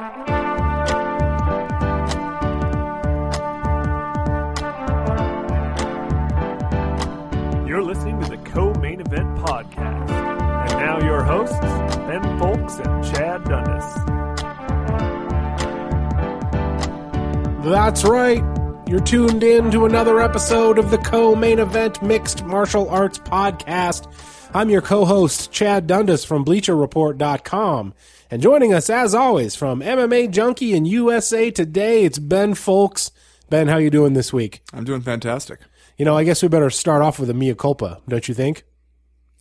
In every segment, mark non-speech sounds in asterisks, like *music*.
You're listening to the Co-Main Event Podcast. And now your hosts, Ben Fowlkes and Chad Dundas. That's right. You're tuned in to another episode of the co-main event mixed martial arts podcast. I'm your co-host Chad Dundas from BleacherReport.com, and joining us as always from MMA Junkie and USA Today, it's Ben Fowlkes. Ben, how you doing this week? I'm doing fantastic. You know, I guess we better start off with a mea culpa, don't you think?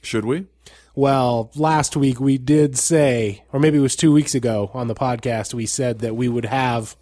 Should we? Well, last week we did say, or maybe it was two weeks ago on the podcast, we said that we would have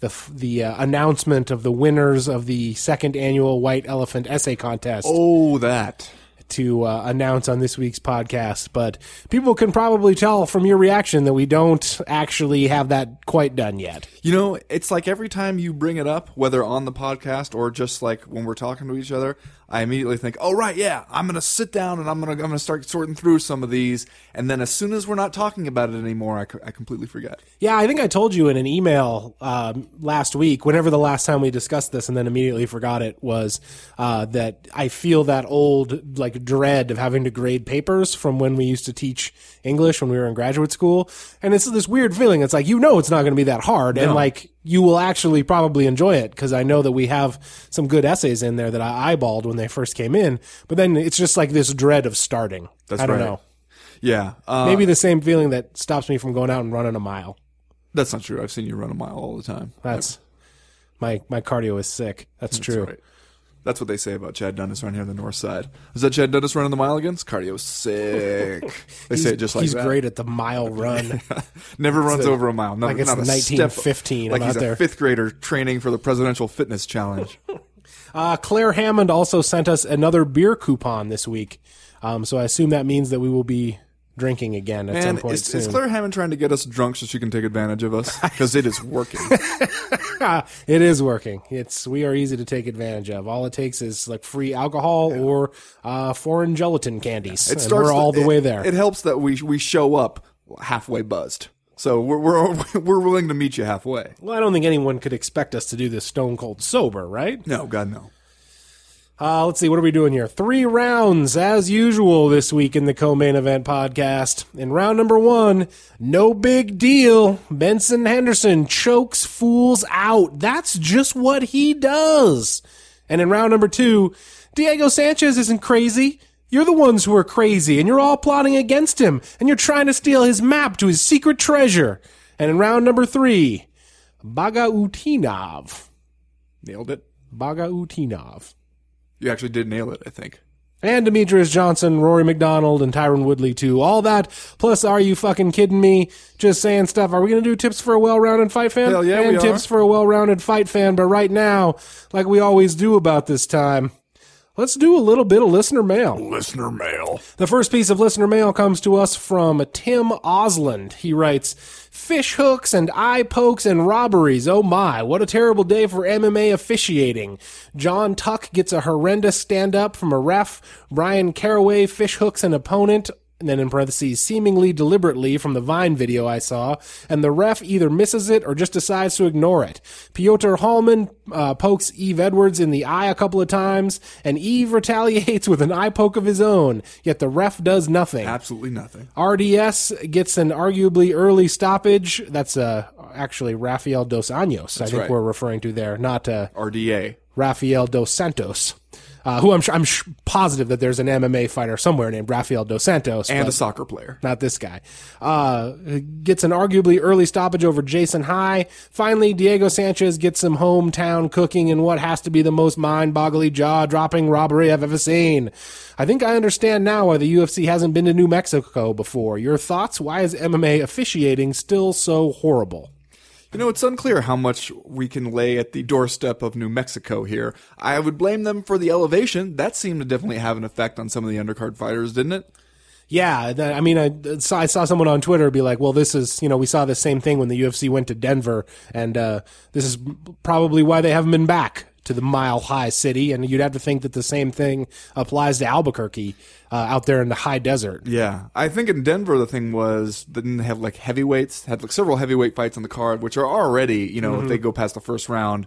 the the uh, announcement of the winners of the second annual White Elephant Essay Contest Oh, that. to uh, announce on this week's podcast. But people can probably tell from your reaction that we don't actually have that quite done yet. You know, it's like every time you bring it up, whether on the podcast or just like when we're talking to each other, I immediately think, "Oh right, yeah, I'm going to sit down and I'm going to I'm going to start sorting through some of these." And then as soon as we're not talking about it anymore, I, I completely forget. Yeah, I think I told you in an email um, last week, whenever the last time we discussed this and then immediately forgot it, was uh, that I feel that old like dread of having to grade papers from when we used to teach English when we were in graduate school. And it's this weird feeling. It's like, you know, it's not going to be that hard. And like, you will actually probably enjoy it because I know that we have some good essays in there that I eyeballed when they first came in. But then it's just like this dread of starting. That's I don't right. know. Yeah, uh, Maybe the same feeling that stops me from going out and running a mile. that's not true. I've seen you run a mile all the time. That's my my cardio is sick. That's, true. Right. That's what they say about Chad Dundas around here on the north side. Is that Chad Dundas running the mile against? Cardio's sick. They say it just like he's that. great at the mile run. *laughs* Never runs a- over a mile. Never, like it's not a step- 1915, Like I'm he's a there. fifth grader training for the presidential fitness challenge. *laughs* uh, Claire Hammond also sent us another beer coupon this week, um, so I assume that means that we will be drinking again at some And point is, soon. is Claire Hammond trying to get us drunk so she can take advantage of us? *laughs* Because it is working. *laughs* it is working. It's we are easy to take advantage of. All it takes is like free alcohol or uh, foreign gelatin candies, It and we're the- all the it- way there. It helps that we we show up halfway buzzed. So we're we're *laughs* we're willing to meet you halfway. well, I don't think anyone could expect us to do this stone cold sober, right? No, God no. Uh, let's see, what are we doing here? Three rounds, as usual, this week in the co-main event podcast. In round number one, no big deal. Benson Henderson chokes fools out. That's just what he does. And in round number two, Diego Sanchez isn't crazy. You're the ones who are crazy, and you're all plotting against him, and you're trying to steal his map to his secret treasure. And in round number three, Bagautinov. Nailed it. Bagautinov. You actually did nail it. I think. And Demetrious Johnson, Rory MacDonald, and Tyron Woodley too. All that, plus are you fucking kidding me? Just saying stuff. Are we gonna do tips for a well-rounded fight fan? Hell yeah, and we tips are. for a well-rounded fight fan. But right now, like we always do about this time, let's do a little bit of listener mail. Listener mail. The first piece of listener mail comes to us from Tim Osland. He writes, Fish hooks and eye pokes and robberies. Oh my, what a terrible day for MMA officiating. Jon Tuck gets a horrendous stand up from a ref. Bryan Caraway fish hooks an opponent. And then in parentheses, seemingly deliberately from the Vine video I saw, and the ref either misses it or just decides to ignore it. Piotr Hallmann uh, pokes Yves Edwards in the eye a couple of times, and Yves retaliates with an eye poke of his own, yet the ref does nothing. Absolutely nothing. RDS gets an arguably early stoppage. That's uh, actually Rafael Dos Anjos, I think right. we're referring to there, not uh, RDA. Rafael Dos Santos. Uh, who I'm I'm sh- positive that there's an MMA fighter somewhere named Rafael Dos Santos. And a soccer player. not this guy. Uh, gets an arguably early stoppage over Jason High. Finally, Diego Sanchez gets some hometown cooking in what has to be the most mind-boggling, jaw-dropping robbery I've ever seen. I think I understand now why the UFC hasn't been to New Mexico before. Your thoughts? Why is MMA officiating still so horrible? You know, it's unclear how much we can lay at the doorstep of New Mexico here. I would blame them for the elevation. That seemed to definitely have an effect on some of the undercard fighters, didn't it? Yeah, that, I mean, I saw, I saw someone on Twitter be like, "Well, this is you know we saw the same thing when the UFC went to Denver, and uh, this is probably why they haven't been back to the mile high city, and you'd have to think that the same thing applies to Albuquerque uh, out there in the high desert. Yeah, I think in Denver the thing was they didn't have like heavyweights, had like several heavyweight fights on the card, which are already you know if they go past the first round,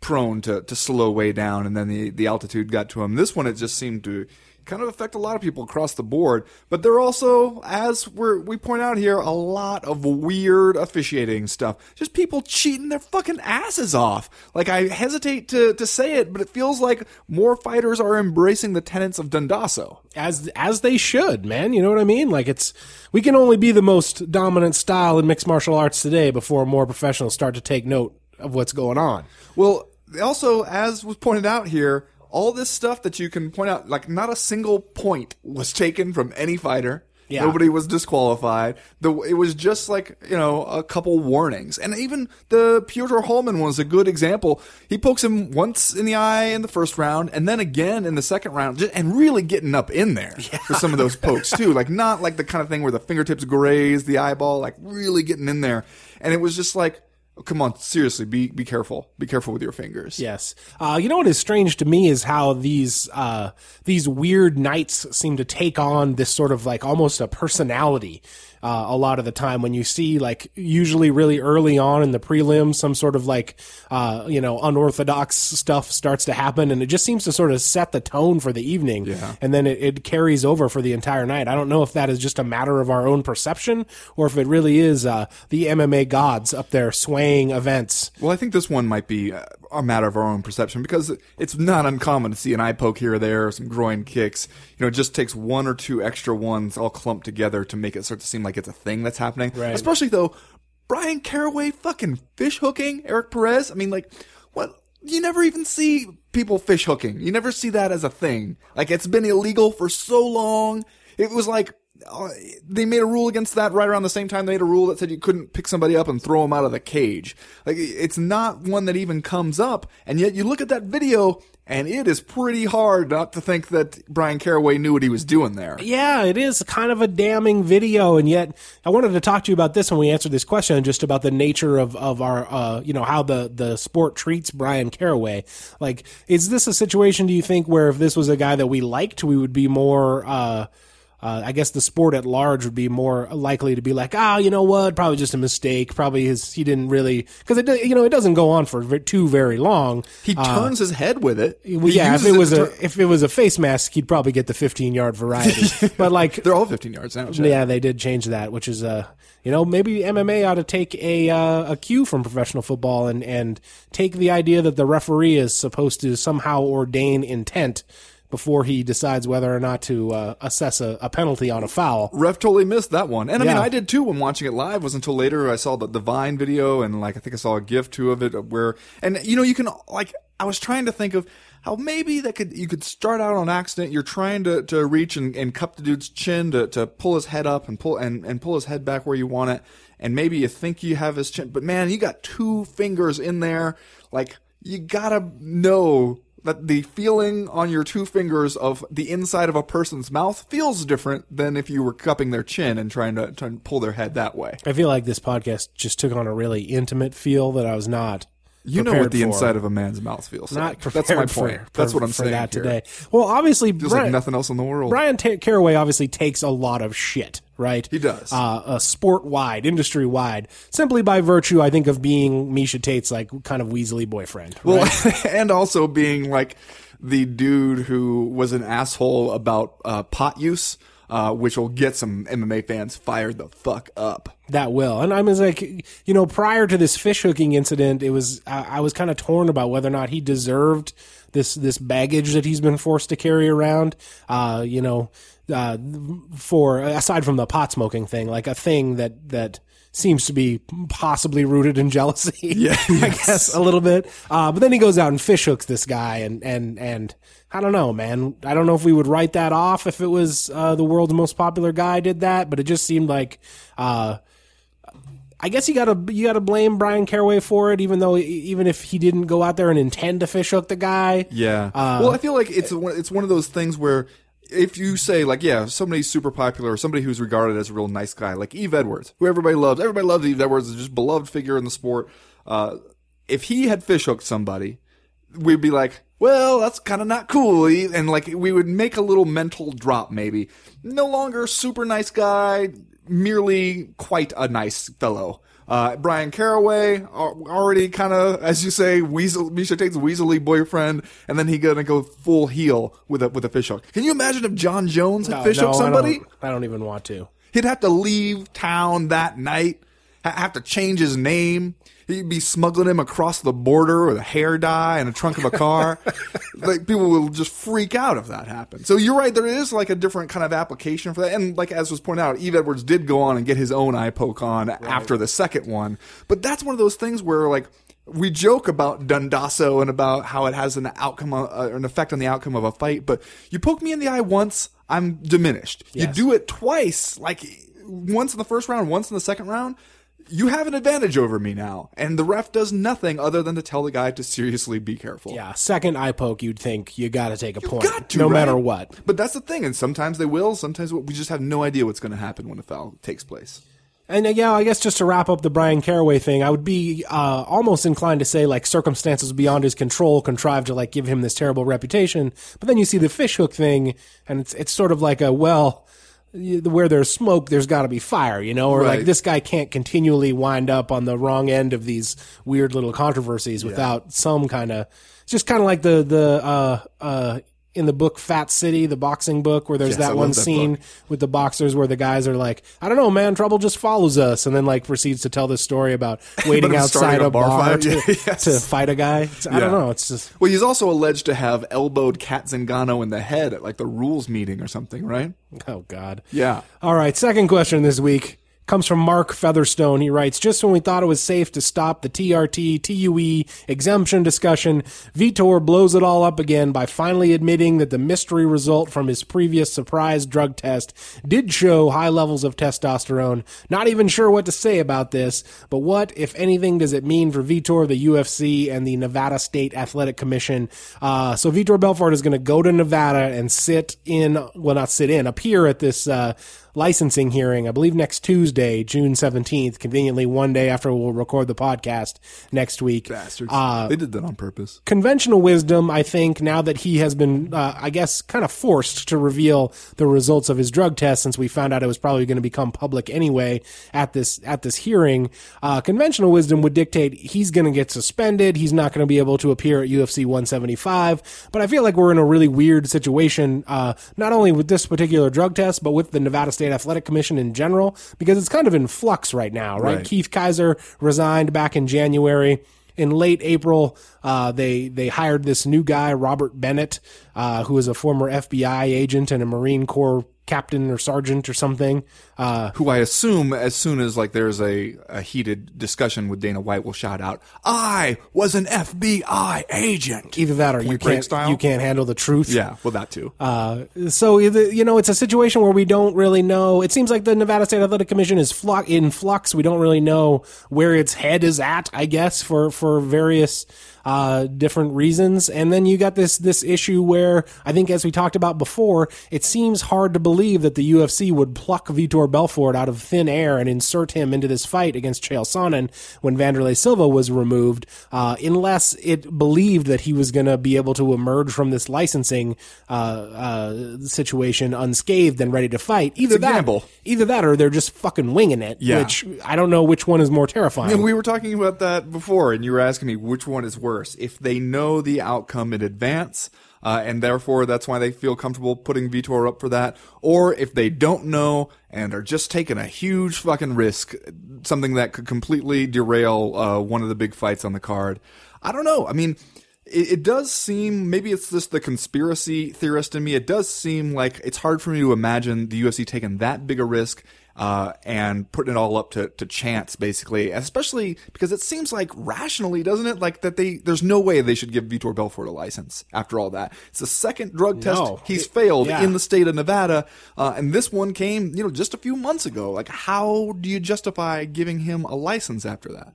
prone to to slow way down, and then the the altitude got to them. This one it just seemed to kind of affect a lot of people across the board, but there are also, as we're, we point out here, a lot of weird officiating stuff. Just people cheating their fucking asses off. Like I hesitate to to say it, but it feels like more fighters are embracing the tenets of Dundasso. as as they should, man. You know what I mean? Like it's we can only be the most dominant style in mixed martial arts today before more professionals start to take note of what's going on. Well, also, as was pointed out here, all this stuff that you can point out, like not a single point was taken from any fighter. Yeah. Nobody was disqualified. The, it was just like, you know, a couple warnings. And even the Piotr Hallmann was a good example. He pokes him once in the eye in the first round and then again in the second round and really getting up in there for some of those pokes too. Like not like the kind of thing where the fingertips graze the eyeball, like really getting in there. And it was just like, come on, seriously, be, be careful. Be careful with your fingers. Yes. Uh, you know what is strange to me is how these uh, these weird nights seem to take on this sort of like almost a personality. Uh, a lot of the time when you see like usually really early on in the prelims some sort of like uh, you know unorthodox stuff starts to happen and it just seems to sort of set the tone for the evening. Yeah. and then it, it carries over for the entire night. I don't know if that is just a matter of our own perception or if it really is uh, the mma gods up there swaying events. Well, I think this one might be uh, a matter of our own perception because it's not uncommon to see an eye poke here or there, some groin kicks. You know, it just takes one or two extra ones all clumped together to make it start to seem like it's a thing that's happening. Right. Especially though, Bryan Caraway fucking fish hooking Eric Perez. I mean, like, what? You never even see people fish hooking. You never see that as a thing. Like, it's been illegal for so long. It was like, they made a rule against that right around the same time they made a rule that said you couldn't pick somebody up and throw them out of the cage. Like it's not one that even comes up, and yet you look at that video and it is pretty hard not to think that Bryan Caraway knew what he was doing there. Yeah, it is kind of a damning video, and yet I wanted to talk to you about this when we answered this question, just about the nature of of our, uh, you know, how the the sport treats Bryan Caraway. Like, is this a situation? Do you think where if this was a guy that we liked, we would be more? Uh, uh, I guess the sport at large would be more likely to be like, ah, you know what? Probably just a mistake. Probably his he didn't really because it you know it doesn't go on for too very long. He turns his head with it. Well, yeah, if it was a if it was a face mask, he'd probably get the 15 yard variety. *laughs* but like they're all 15 yards now. Yeah, they did change that, which is uh, you know, maybe MMA ought to take a uh, a cue from professional football and and take the idea that the referee is supposed to somehow ordain intent before he decides whether or not to uh, assess a, a penalty on a foul. Ref totally missed that one. And I mean, I did too when watching it live. It was until later I saw the Divine video and like I think I saw a GIF too of it where, and you know, you can like, I was trying to think of how maybe that could, you could start out on accident. You're trying to, to reach and, and cup the dude's chin to, to pull his head up and pull, and, and pull his head back where you want it. And maybe you think you have his chin, but man, you got two fingers in there. Like, you gotta know that the feeling on your two fingers of the inside of a person's mouth feels different than if you were cupping their chin and trying to, to pull their head that way. I feel like this podcast just took on a really intimate feel that I was not. You know what the for. inside of a man's mouth feels Not like. That's my point. for- That's what I'm saying that here. today. Well, obviously, Feels Bryan, like nothing else in the world. Bryan Ta- Caraway obviously takes a lot of shit, right? He does. Uh, uh, sport wide, industry wide, simply by virtue, I think, of being Miesha Tate's like kind of Weasley boyfriend. Well, *laughs* and also being like the dude who was an asshole about uh, pot use, uh, which will get some MMA fans fired the fuck up. that will. And I was like, you know, prior to this fish hooking incident, it was I, I was kind of torn about whether or not he deserved this this baggage that he's been forced to carry around. Uh, you know, uh, for aside from the pot smoking thing, like a thing that that seems to be possibly rooted in jealousy. Yeah, *laughs* I guess a little bit. Uh, but then he goes out and fish hooks this guy, and and and I don't know, man. I don't know if we would write that off if it was uh, the world's most popular guy did that, but it just seemed like. Uh, I guess you gotta you gotta blame Bryan Caraway for it, even though even if he didn't go out there and intend to fish hook the guy. Yeah. Uh, well, I feel like it's one- it's one of those things where if you say like, yeah, somebody's super popular or somebody who's regarded as a real nice guy, like Yves Edwards, who everybody loves, everybody loves Yves Edwards, is just beloved figure in the sport. Uh, if he had fish hooked somebody, we'd be like, well, that's kind of not cool. And like, we would make a little mental drop maybe. No longer super nice guy, merely quite a nice fellow. Uh, Bryan Caraway, already kind of, as you say, weasel, Miesha Tate's weaselly boyfriend, and then he gonna go full heel with a, with a fishhook. Can you imagine if Jon Jones had No, fishhooked no, I somebody? don't, I don't even want to. He'd have to leave town that night, ha- have to change his name. He'd be smuggling him across the border with a hair dye and a trunk of a car. *laughs* like people will just freak out if that happened. So you're right, there is like a different kind of application for that. And like as was pointed out, Yves Edwards did go on and get his own eye poke on after the second one. But that's one of those things where like we joke about Dundasso and about how it has an outcome, uh, an effect on the outcome of a fight. But you poke me in the eye once, I'm diminished. Yes. You do it twice, like once in the first round, once in the second round. You have an advantage over me now, and the ref does nothing other than to tell the guy to seriously be careful. Yeah, second eye poke, you'd think you got to take a point, Got to, no right? matter what. But that's the thing, and sometimes they will. Sometimes we just have no idea what's going to happen when a foul takes place. And uh, yeah, I guess just to wrap up the Bryan Caraway thing, I would be uh, almost inclined to say like circumstances beyond his control contrived to like give him this terrible reputation. But then you see the fishhook thing, and it's it's sort of like a well, where there's smoke, there's got to be fire, you know, or like this guy can't continually wind up on the wrong end of these weird little controversies without some kind of. It's just kind of like the the uh, uh, in the book Fat City, the boxing book, where there's Yes, that love one that scene book. with the boxers where the guys are like, I don't know, man, trouble just follows us, and then like proceeds to tell this story about *laughs* waiting outside a a bar to, *laughs* yes. to fight a guy. It's- I don't know. It's just Well, he's also alleged to have elbowed Cat Zingano in the head at like the rules meeting or something, right? oh god. Yeah. All right, second question this week comes from Mark Featherstone. He writes, just when we thought it was safe to stop the TRT TUE exemption discussion, Vitor blows it all up again by finally admitting that the mystery result from his previous surprise drug test did show high levels of testosterone. Not even sure what to say about this, but what, if anything, does it mean for Vitor, the UFC, and the Nevada State Athletic Commission? Uh, so Vitor Belfort is going to go to Nevada and sit in, well, not sit in, appear at this, uh, licensing hearing, I believe next Tuesday, June 17th, conveniently one day after we'll record the podcast next week. Bastards. Uh, they did that on purpose. conventional wisdom, I think, now that he has been, uh, I guess, kind of forced to reveal the results of his drug test, since we found out it was probably going to become public anyway at this at this hearing, uh, conventional wisdom would dictate he's going to get suspended. He's not going to be able to appear at UFC 175. But I feel like we're in a really weird situation, uh, not only with this particular drug test, but with the Nevada State Athletic Commission in general, because it's kind of in flux right now, right? Right. Keith Kizer resigned back in January in late April, uh, they they hired this new guy, Robert Bennett, uh, who is a former FBI agent and a Marine Corps captain or sergeant or something. Uh, Who I assume, as soon as like there's a, a heated discussion with Dana White, will shout out, "I was an FBI agent." either that or you Point can't style? you can't handle the truth. Yeah, well, that too. Uh, so you know, it's a situation where we don't really know. It seems like the Nevada State Athletic Commission is flu- in flux. We don't really know where its head is at. I guess for for various uh, different reasons. And then you got this this issue where I think, as we talked about before, it seems hard to believe that the UFC would pluck Vitor Belfort out of thin air and insert him into this fight against Chael Sonnen when Wanderlei Silva was removed, uh, unless it believed that he was going to be able to emerge from this licensing uh, uh, situation unscathed and ready to fight. Either a that, gamble. either that, or they're just fucking winging it. Yeah. Which I don't know which one is more terrifying. And we were talking about that before, and you were asking me which one is worse. If they know the outcome in advance, uh, and therefore that's why they feel comfortable putting Vitor up for that, or if they don't know and are just taking a huge fucking risk, something that could completely derail uh, one of the big fights on the card. I don't know. I mean, it, it does seem maybe it's just the conspiracy theorist in me. It does seem like it's hard for me to imagine the UFC taking that big a risk uh, and putting it all up to, to chance, basically. Especially because it seems like rationally, doesn't it? Like that they there's no way they should give Vitor Belfort a license after all that. It's the second drug test No. he's It- failed yeah. in the state of Nevada, uh, and this one came you know just a few months ago. Like how do you justify giving him a license after that?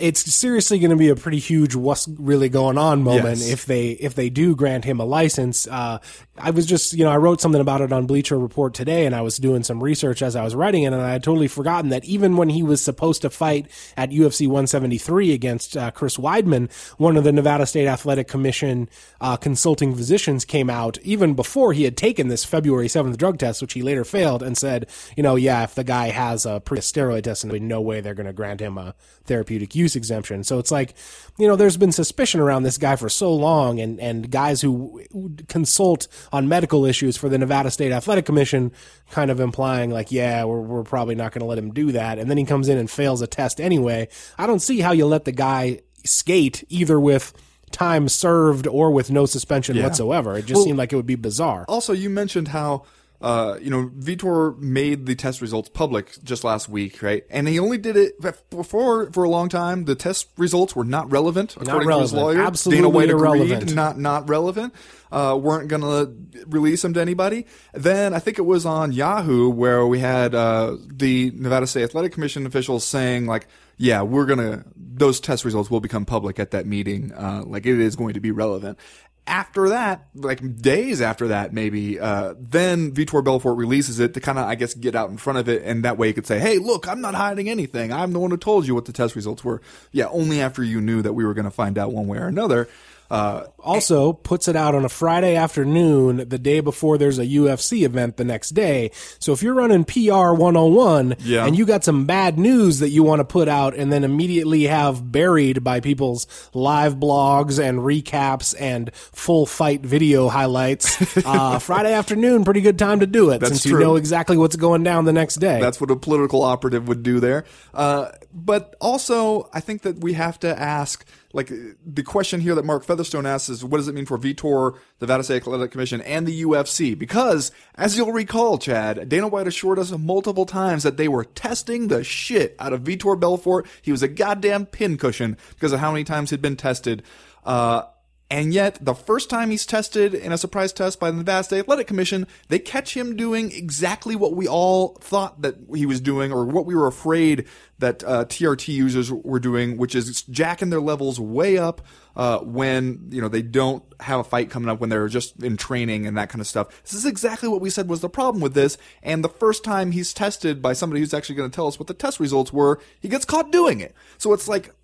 It's seriously going to be a pretty huge what's really going on moment Yes. if they if they do grant him a license. Uh, I was just you know I wrote something about it on Bleacher Report today, and I was doing some research as I was writing it, and I had totally forgotten that even when he was supposed to fight at UFC 173 against uh, Chris Weidman, one of the Nevada State Athletic Commission uh, consulting physicians came out even before he had taken this February 7th drug test, which he later failed, and said, you know, yeah, if the guy has a pre steroid test, and no way they're going to grant him a therapeutic use exemption. So it's like, you know, there's been suspicion around this guy for so long, and and guys who consult on medical issues for the Nevada State Athletic Commission kind of implying like, yeah, we're we're probably not going to let him do that, and then he comes in and fails a test anyway. I don't see how you let the guy skate either with time served or with no suspension whatsoever. It just seemed like it would be bizarre. Also, you mentioned how uh, you know Vitor made the test results public just last week, right? And he only did it before for a long time. The test results were not relevant according to his relevant. lawyer. Absolutely Dana White irrelevant. agreed, not not relevant. Uh, weren't going to release them to anybody. Then I think it was on Yahoo where we had uh, the Nevada State Athletic Commission officials saying like, "Yeah, we're gonna those test results will become public at that meeting. Uh, like it is going to be relevant." After that, like days after that, maybe, uh, then Vitor Belfort releases it to kind of, I guess, get out in front of it, and that way he could say, "Hey, look, I'm not hiding anything. I'm the one who told you what the test results were." Yeah, only after you knew that we were going to find out one way or another. Uh, also puts it out on a Friday afternoon, the day before there's a UFC event the next day. So if you're running PR 101 Yeah. and you got some bad news that you want to put out and then immediately have buried by people's live blogs and recaps and full fight video highlights, *laughs* uh, Friday afternoon, pretty good time to do it That's since you know exactly what's going down the next day. That's what a political operative would do there. Uh, but also, I think that we have to ask, like, the question here that Mark Featherstone asks is, what does it mean for Vitor, the State Athletic Commission, and the UFC? Because, as you'll recall, Chad, Dana White assured us multiple times that they were testing the shit out of Vitor Belfort. He was a goddamn pincushion because of how many times he'd been tested. Uh, and yet, the first time he's tested in a surprise test by the Nevada State Athletic Commission, they catch him doing exactly what we all thought that he was doing, or what we were afraid that uh, TRT users were doing, which is jacking their levels way up uh, when you know they don't have a fight coming up, when they're just in training and that kind of stuff. This is exactly what we said was the problem with this. And the first time he's tested by somebody who's actually going to tell us what the test results were, he gets caught doing it. So it's like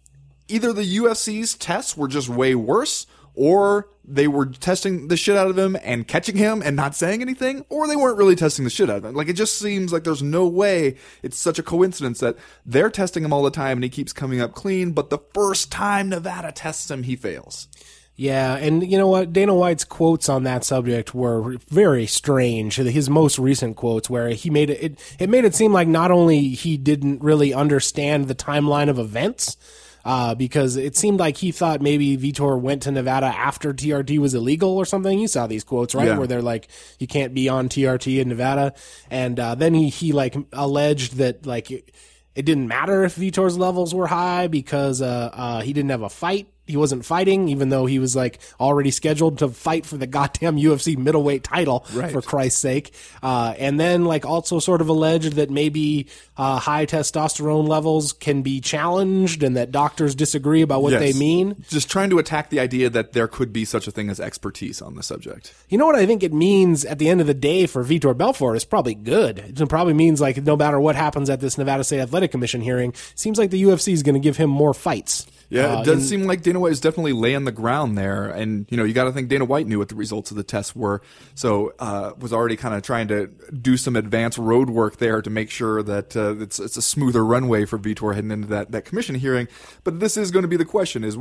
either the UFC's tests were just way worse, or they were testing the shit out of him and catching him and not saying anything, or they weren't really testing the shit out of him. Like it just seems like there's no way it's such a coincidence that they're testing him all the time and he keeps coming up clean, but the first time Nevada tests him, he fails. Yeah, and you know what? Dana White's quotes on that subject were very strange. His most recent quotes, where he made it, it, it made it seem like not only he didn't really understand the timeline of events, uh, because it seemed like he thought maybe Vitor went to Nevada after TRT was illegal or something. You saw these quotes, right? Yeah. Where they're like, you can't be on TRT in Nevada. And, uh, then he, he like alleged that like, it, it didn't matter if Vitor's levels were high because, uh, uh, he didn't have a fight. He wasn't fighting, even though he was like already scheduled to fight for the goddamn UFC middleweight title, Right. for Christ's sake. Uh, and then like also sort of alleged that maybe, uh, high testosterone levels can be challenged and that doctors disagree about what they mean. Just trying to attack the idea that there could be such a thing as expertise on the subject. You know what I think it means at the end of the day for Vitor Belfort is probably good. It probably means like no matter what happens at this Nevada State Athletic Commission hearing, seems like the UFC is going to give him more fights. Yeah, Uh, it does in- seem like Dana White is definitely laying the ground there, and you know you got to think Dana White knew what the results of the tests were, so uh, was already kind of trying to do some advanced road work there to make sure that uh, it's it's a smoother runway for Vitor heading into that, that commission hearing. But this is going to be the question: is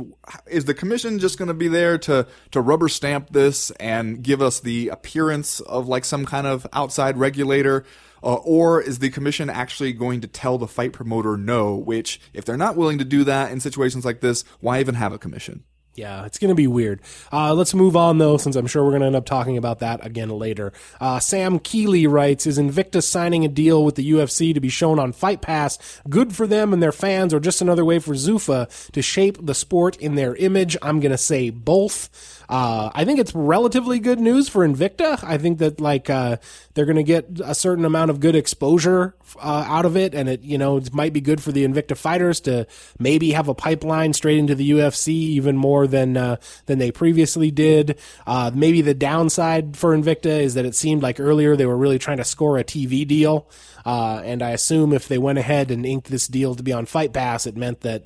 is the commission just going to be there to to rubber stamp this and give us the appearance of like some kind of outside regulator? Uh, or is the commission actually going to tell the fight promoter no? Which, if they're not willing to do that in situations like this, why even have a commission? Yeah, it's going to be weird. Uh, let's move on though, since I'm sure we're going to end up talking about that again later. Uh, Sam Keeley writes, "Is Invicta signing a deal with the UFC to be shown on Fight Pass good for them and their fans, or just another way for Zuffa to shape the sport in their image?" I'm going to say both. Uh, I think it's relatively good news for Invicta. I think that like uh, they're going to get a certain amount of good exposure uh, out of it, and it you know it might be good for the Invicta fighters to maybe have a pipeline straight into the UFC even more than uh, than they previously did. Uh, maybe the downside for Invicta is that it seemed like earlier they were really trying to score a TV deal. Uh, and I assume if they went ahead and inked this deal to be on Fight Pass, it meant that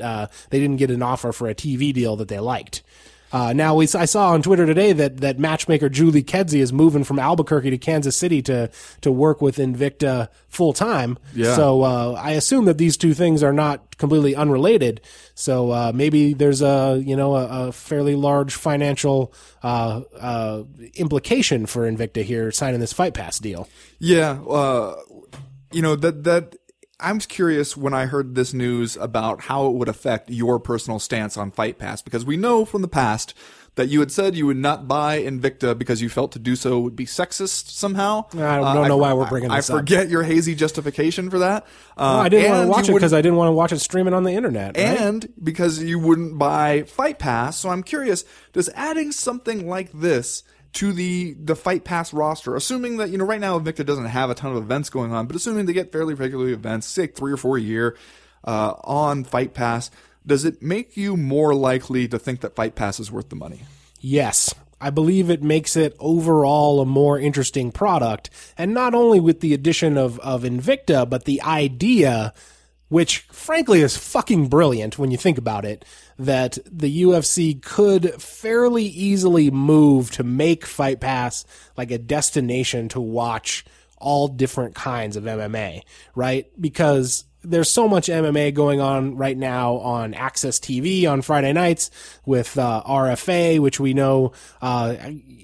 they didn't get an offer for a TV deal that they liked. Uh, now we, I saw on Twitter today that, that matchmaker Julie Kedzie is moving from Albuquerque to Kansas City to to work with Invicta full time. Yeah. So uh, I assume that these two things are not completely unrelated. So uh, maybe there's a you know a, a fairly large financial uh, uh, implication for Invicta here signing this Fight Pass deal. Yeah, uh, you know that that I'm curious when I heard this news about how it would affect your personal stance on Fight Pass because we know from the past that you had said you would not buy Invicta because you felt to do so would be sexist somehow. I don't know why we're bringing I, this I up. forget your hazy justification for that. Uh, I didn't want to watch it because I didn't want to watch it streaming on the internet. Right? and because you wouldn't buy Fight Pass. So I'm curious, does adding something like this to the the Fight Pass roster, assuming that you know right now Invicta doesn't have a ton of events going on, but assuming they get fairly regular events, say three or four a year uh, on Fight Pass, does it make you more likely to think that Fight Pass is worth the money? Yes. I believe it makes it overall a more interesting product. And not only with the addition of, of Invicta, but the idea, which frankly is fucking brilliant when you think about it, that the UFC could fairly easily move to make Fight Pass like a destination to watch all different kinds of MMA, right? Because there's so much MMA going on right now on AXS TV on Friday nights with uh, RFA, which we know uh,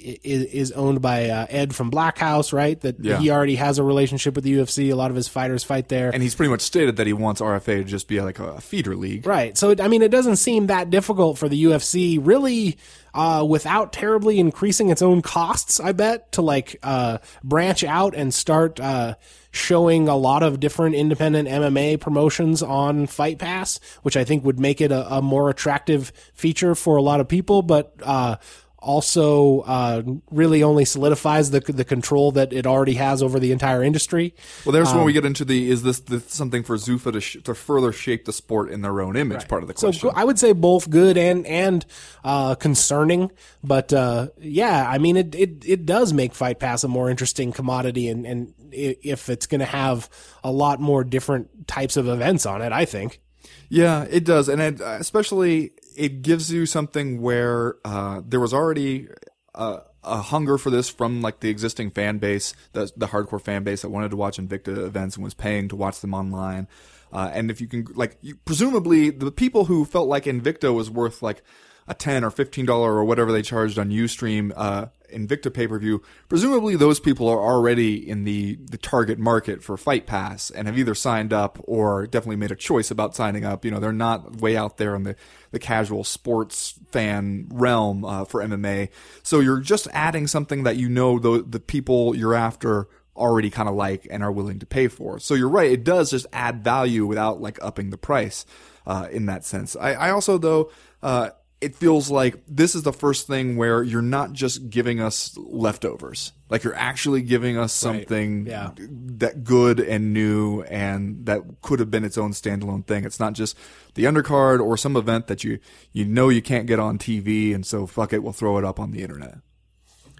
is, is owned by uh, Ed from Black House, right? That Yeah. he already has a relationship with the UFC. A lot of his fighters fight there. And he's pretty much stated that he wants RFA to just be like a feeder league. Right. So, I mean, it doesn't seem that difficult for the UFC, really, uh, without terribly increasing its own costs, I bet, to like uh, branch out and start uh, showing a lot of different independent MMA promotions on Fight Pass, which I think would make it a, a more attractive feature for a lot of people. But uh, also uh, really only solidifies the the control that it already has over the entire industry. Well, there's when we get into the is this, this something for Zuffa to, sh- to further shape the sport in their own image part of the question. go- I would say both good and and uh, concerning, but uh, yeah, I mean it, it it does make Fight Pass a more interesting commodity, and and if it's going to have a lot more different types of events on it, I think. Yeah, it does, and it, especially it gives you something where uh, there was already a, a hunger for this from like the existing fan base, the the hardcore fan base that wanted to watch Invicta events and was paying to watch them online. Uh, and if you can, like, you, presumably the people who felt like Invicta was worth like a ten or fifteen dollar or whatever they charged on UStream uh, Invicta pay per view, presumably those people are already in the the target market for Fight Pass and have either signed up or definitely made a choice about signing up. You know, they're not way out there in the the casual sports fan realm uh, for MMA. So you're just adding something that you know the the people you're after already kind of like and are willing to pay for. So you're right, it does just add value without like upping the price uh, in that sense. I, I also though. Uh, it feels like this is the first thing where you're not just giving us leftovers. Like you're actually giving us something Yeah. that good and new and that could have been its own standalone thing. It's not just the undercard or some event that you you know you can't get on TV and so fuck it, we'll throw it up on the internet.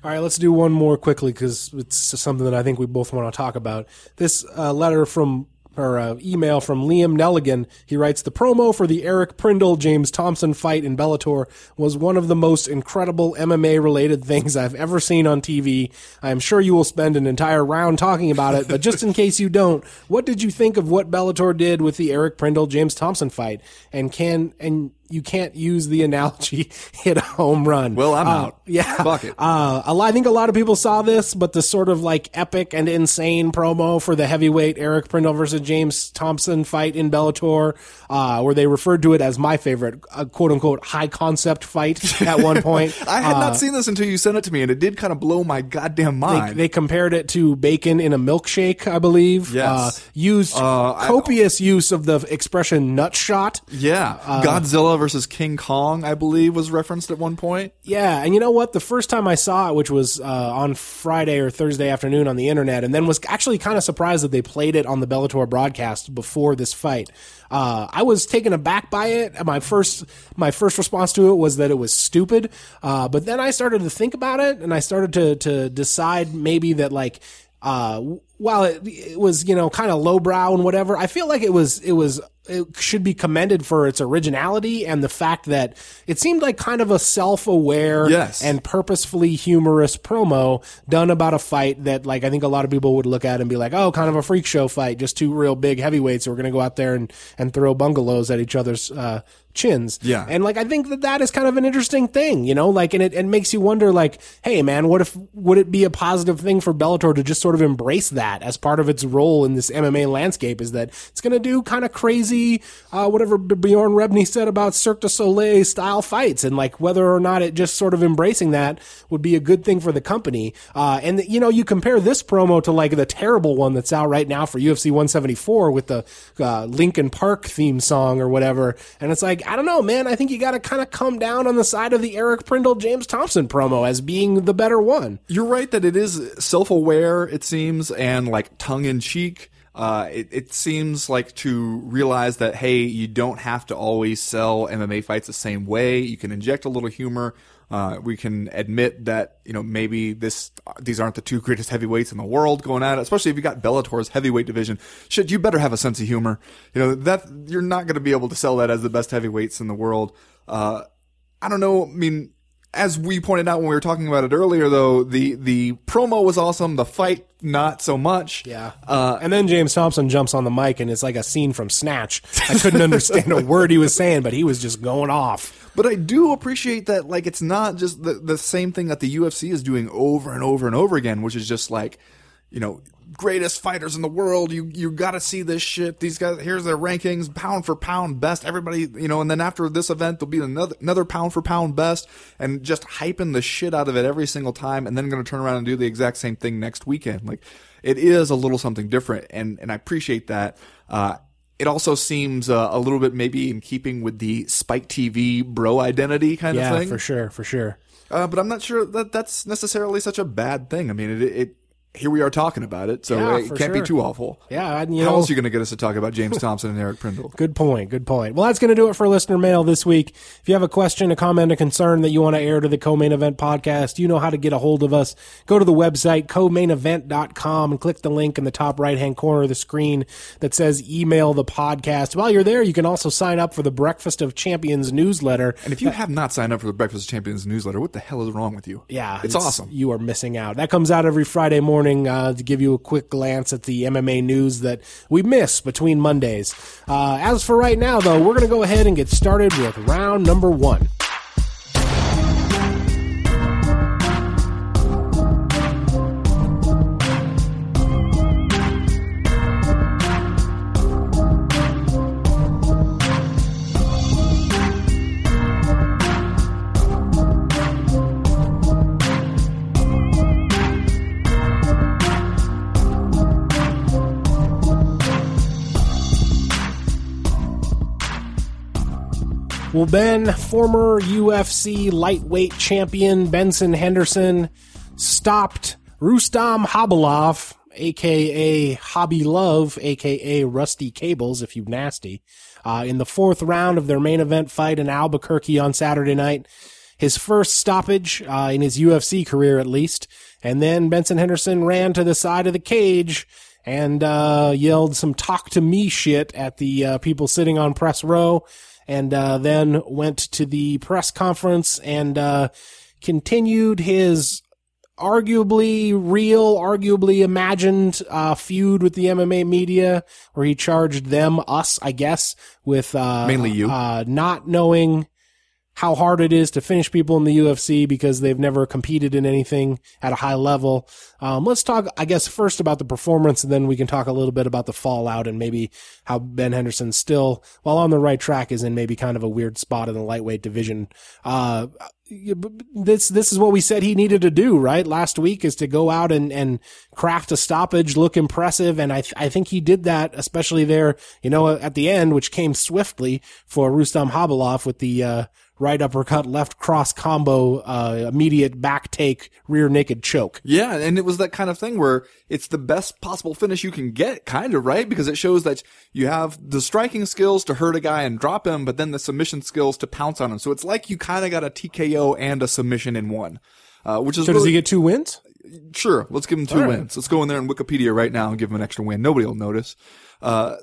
All right, let's do one more quickly because it's something that I think we both want to talk about. This uh, letter from or uh, email from Liam Nelligan. He writes the promo for the Eric Prindle James Thompson fight in Bellator was one of the most incredible MMA related things I've ever seen on TV. I am sure you will spend an entire round talking about it, but just in case you don't, what did you think of what Bellator did with the Eric Prindle James Thompson fight? And can and you can't use the analogy *laughs* hit a home run. Well, I'm Uh, out. Yeah. Fuck it. Uh, a lot- I think a lot of people saw this, but the sort of like epic and insane promo for the heavyweight Eric Prindle versus James Thompson fight in Bellator, uh, where they referred to it as my favorite, uh, quote unquote, high concept fight *laughs* at one point. *laughs* I had Uh, not seen this until you sent it to me and it did kind of blow my goddamn mind. they compared it to bacon in a milkshake, I believe. Yes. Uh, used Uh, I- copious use of the expression nut shot. yeah. uh, Godzilla versus King Kong, I believe, was referenced at one point. Yeah, and you know what? The first time I saw it, which was uh, on Friday or Thursday afternoon on the internet, and then was actually kind of surprised that they played it on the Bellator broadcast before this fight. Uh, I was taken aback by it. My first my first response to it was that it was stupid. Uh, but then I started to think about it, and I started to to decide maybe that like uh, while it, it was you know kind of lowbrow and whatever, I feel like it was it was it should be commended for its originality and the fact that it seemed like kind of a self-aware Yes. and purposefully humorous promo done about a fight that like I think a lot of people would look at and be like, oh, kind of a freak show fight, just two real big heavyweights who are going to go out there and and throw bungalows at each other's uh, chins. Yeah. and like I think that that is kind of an interesting thing, you know, like and it, it makes you wonder, like, hey, man, what if would it be a positive thing for Bellator to just sort of embrace that as part of its role in this MMA landscape? Is that it's going to do kind of crazy, uh, whatever Bjorn Rebney said about Cirque du Soleil style fights, and like whether or not it just sort of embracing that would be a good thing for the company. Uh, and you know, you compare this promo to like the terrible one that's out right now for UFC 174 with the uh, Linkin Park theme song or whatever, and it's like I don't know, man. I think you got to kind of come down on the side of the Eric Prindle James Thompson promo as being the better one. You're right that it is self-aware, it seems, and like tongue-in-cheek. Uh, it, it seems like to realize that hey, you don't have to always sell MMA fights the same way. You can inject a little humor. Uh, we can admit that you know maybe this these aren't the two greatest heavyweights in the world going at it. Especially if you got Bellator's heavyweight division. Shit, you better have a sense of humor. You know that you're not going to be able to sell that as the best heavyweights in the world. Uh, I don't know. I mean, as we pointed out when we were talking about it earlier, though, the the promo was awesome. The fight, not so much. Yeah. Uh, and then James Thompson jumps on the mic and it's like a scene from Snatch. I couldn't *laughs* understand a word he was saying, but he was just going off. But I do appreciate that, like, it's not just the, the same thing that the UFC is doing over and over and over again, which is just like, you know, greatest fighters in the world. You, you gotta see this shit. These guys, here's their rankings, pound for pound best. Everybody, you know, and then after this event, there'll be another, another pound for pound best and just hyping the shit out of it every single time and then gonna turn around and do the exact same thing next weekend. Like, it is a little something different and, and I appreciate that. Uh, it also seems uh, a little bit maybe in keeping with the Spike TV bro identity kind Yeah, of thing. for sure, for sure. Uh, but I'm not sure that that's necessarily such a bad thing. I mean, it, it here we are talking about it, so Yeah, it can't sure. be too awful. Yeah, and, you How know, else are you going to get us to talk about James *laughs* Thompson and Eric Prindle? Good point. Good point. Well, that's going to do it for listener mail this week. If you have a question, a comment, a concern that you want to air to the co-main event podcast, you know how to get a hold of us. Go to the website, co-mainevent.com and click the link in the top right hand corner of the screen that says email the podcast. While you're there, you can also sign up for the Breakfast of Champions newsletter. And if you have not signed up for the Breakfast of Champions newsletter, what the hell is wrong with you? Yeah, it's, awesome. You are missing out. That comes out every Friday morning uh, to give you a quick glance at the MMA news that we miss between Mondays. Uh, as for right now, though, we're going to go ahead and get started with round number one. Well, Ben, former UFC lightweight champion Benson Henderson stopped Rustam Khabilov, aka Hobby Love, aka Rusty Cables, if you nasty, uh, in the fourth round of their main event fight in Albuquerque on Saturday night. His first stoppage uh, in his UFC career, at least. And then Benson Henderson ran to the side of the cage and uh, yelled some "talk to me" shit at the uh, people sitting on press row and uh, then went to the press conference and uh, continued his arguably real, arguably imagined uh, feud with the MMA media, where he charged them, us, I guess, with uh, Mainly you. uh, not knowing how hard it is to finish people in the UFC because they've never competed in anything at a high level. Um, let's talk, I guess, first about the performance, and then we can talk a little bit about the fallout and maybe how Ben Henderson still, while on the right track, is in maybe kind of a weird spot in the lightweight division. Uh, this this is what we said he needed to do right last week is to go out and and craft a stoppage look impressive and i th- i think he did that especially there you know at the end which came swiftly for Rustam Khabilov with the uh, right uppercut, left cross combo, uh, immediate back take, rear naked choke. Yeah, and it was that kind of thing where it's the best possible finish you can get, kind of, right? Because it shows that you have the striking skills to hurt a guy and drop him, but then the submission skills to pounce on him. So it's like you kind of got a TKO and a submission in one. Uh, which is so really, does he get two wins? Sure, let's give him two right. wins. Let's go in there in Wikipedia right now and give him an extra win. Nobody will notice. Uh,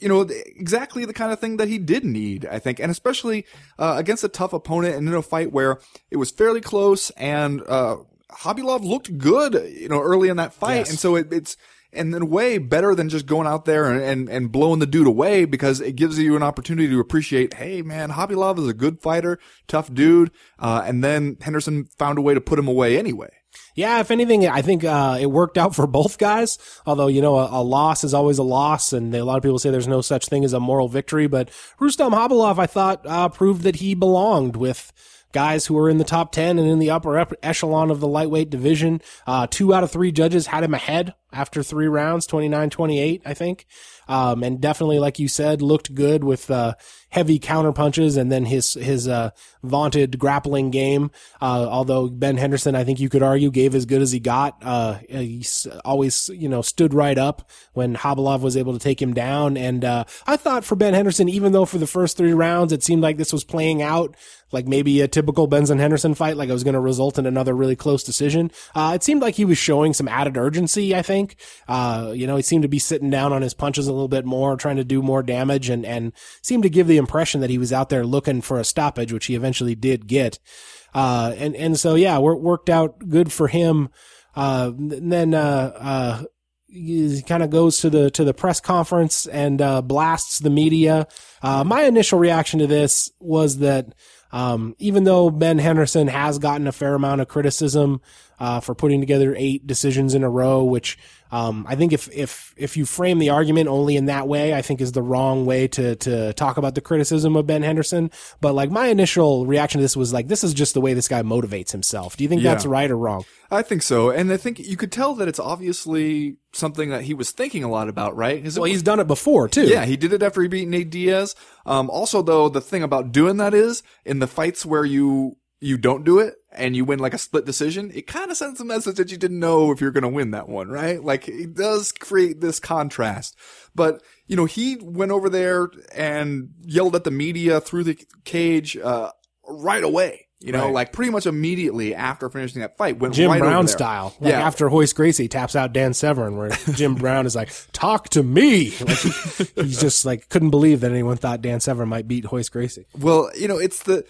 you know, exactly the kind of thing that he did need, I think, and especially uh, against a tough opponent and in a fight where it was fairly close and uh, Khabilov looked good, you know, early in that fight, Yes. and so it, it's and in a way better than just going out there and, and, and blowing the dude away because it gives you an opportunity to appreciate, hey man, Khabilov is a good fighter, tough dude, uh, and then Henderson found a way to put him away anyway. Yeah, if anything, I think uh, it worked out for both guys. Although you know, a, a loss is always a loss, and a lot of people say there's no such thing as a moral victory. But Rustam Khabilov, I thought, uh, proved that he belonged with guys who were in the top 10 and in the upper echelon of the lightweight division. Uh, two out of three judges had him ahead after three rounds, 29-28, I think. Um, and definitely, like you said, looked good with, uh, heavy counter punches and then his, his, uh, vaunted grappling game. Uh, although Ben Henderson, I think you could argue gave as good as he got. Uh, he always, you know, stood right up when Khabilov was able to take him down. And, uh, I thought for Ben Henderson, even though for the first three rounds, it seemed like this was playing out like maybe a typical Benson Henderson fight, like it was going to result in another really close decision. Uh, it seemed like he was showing some added urgency, I think. Uh, you know, he seemed to be sitting down on his punches a little bit more, trying to do more damage and, and seemed to give the impression that he was out there looking for a stoppage, which he eventually did get. Uh, and, and so, yeah, wor- worked out good for him. Uh, and then, uh, uh, he kind of goes to the to the press conference and uh, blasts the media. Uh, my initial reaction to this was that um, even though Ben Henderson has gotten a fair amount of criticism uh, for putting together eight decisions in a row, which um, I think if if if you frame the argument only in that way, I think is the wrong way to to talk about the criticism of Ben Henderson. But like my initial reaction to this was like, this is just the way this guy motivates himself. Do you think Yeah. that's right or wrong? I think so, and I think you could tell that it's obviously something that he was thinking a lot about, right? Well, was- he's done it before too. Yeah, he did it after he beat Nate Diaz. Um, also, though, the thing about doing that is in the fights where you you don't do it and you win like a split decision, it kind of sends a message that you didn't know if you're going to win that one, right? Like it does create this contrast. But you know, he went over there and yelled at the media through the cage uh, right away. You know, Right. like pretty much immediately after finishing that fight, went Jim right over Brown style. Like yeah, after Royce Gracie taps out Dan Severn, where *laughs* Jim Brown is like, "Talk to me." Like he, he's *laughs* just like couldn't believe that anyone thought Dan Severn might beat Royce Gracie. Well, you know, it's the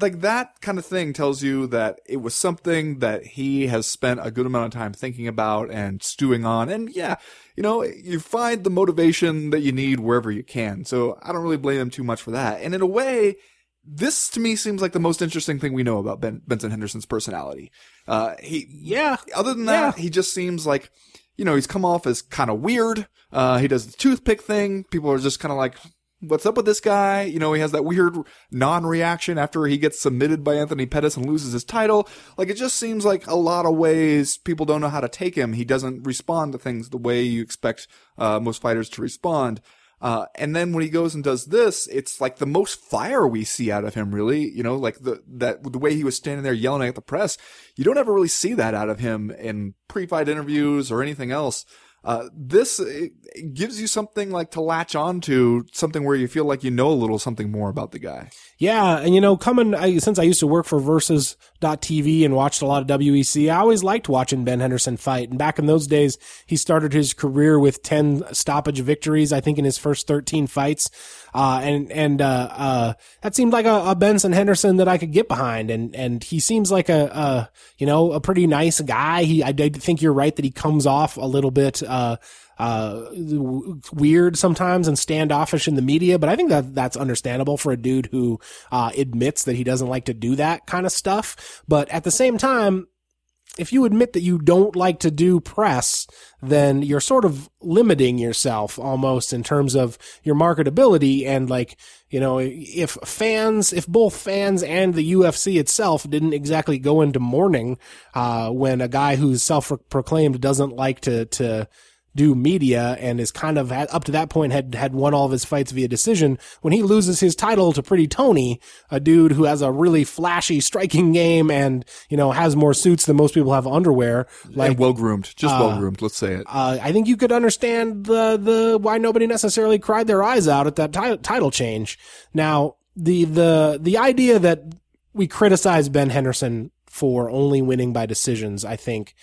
like that kind of thing tells you that it was something that he has spent a good amount of time thinking about and stewing on. And yeah, you know, you find the motivation that you need wherever you can. So I don't really blame him too much for that. And in a way, this to me seems like the most interesting thing we know about ben, Benson Henderson's personality. Uh, he, Yeah, other than that, Yeah. he just seems like, you know, he's come off as kind of weird. Uh, he does the toothpick thing. People are just kind of like, what's up with this guy? You know, he has that weird non-reaction after he gets submitted by Anthony Pettis and loses his title. Like, it just seems like a lot of ways people don't know how to take him. He doesn't respond to things the way you expect, uh, most fighters to respond. Uh, and then when he goes and does this, it's like the most fire we see out of him, really. You know, like the, that, the way he was standing there yelling at the press. You don't ever really see that out of him in pre-fight interviews or anything else. Uh, this gives you something like to latch on to, something where you feel like you know a little something more about the guy. Yeah, and you know, coming I, since I used to work for Versus.tv and watched a lot of WEC, I always liked watching Ben Henderson fight. And back in those days, he started his career with ten stoppage victories, I think, in his first thirteen fights. Uh, and and uh, uh, that seemed like a, a Benson Henderson that I could get behind. And and he seems like a, a you know a pretty nice guy. He I did think you're right that he comes off a little bit. Uh, uh, weird sometimes and standoffish in the media, but I think that that's understandable for a dude who, uh, admits that he doesn't like to do that kind of stuff. But at the same time, if you admit that you don't like to do press, then you're sort of limiting yourself almost in terms of your marketability. And like, you know, if fans, if both fans and the UFC itself didn't exactly go into mourning, uh, when a guy who's self-proclaimed doesn't like to, to, do media and is kind of up to that point had had won all of his fights via decision. When he loses his title to Pretty Tony, a dude who has a really flashy striking game and you know has more suits than most people have underwear, like well groomed, just well groomed. Let's say it. uh, I think you could understand the the why nobody necessarily cried their eyes out at that ti- title change. Now the the the idea that we criticize Ben Henderson for only winning by decisions, I think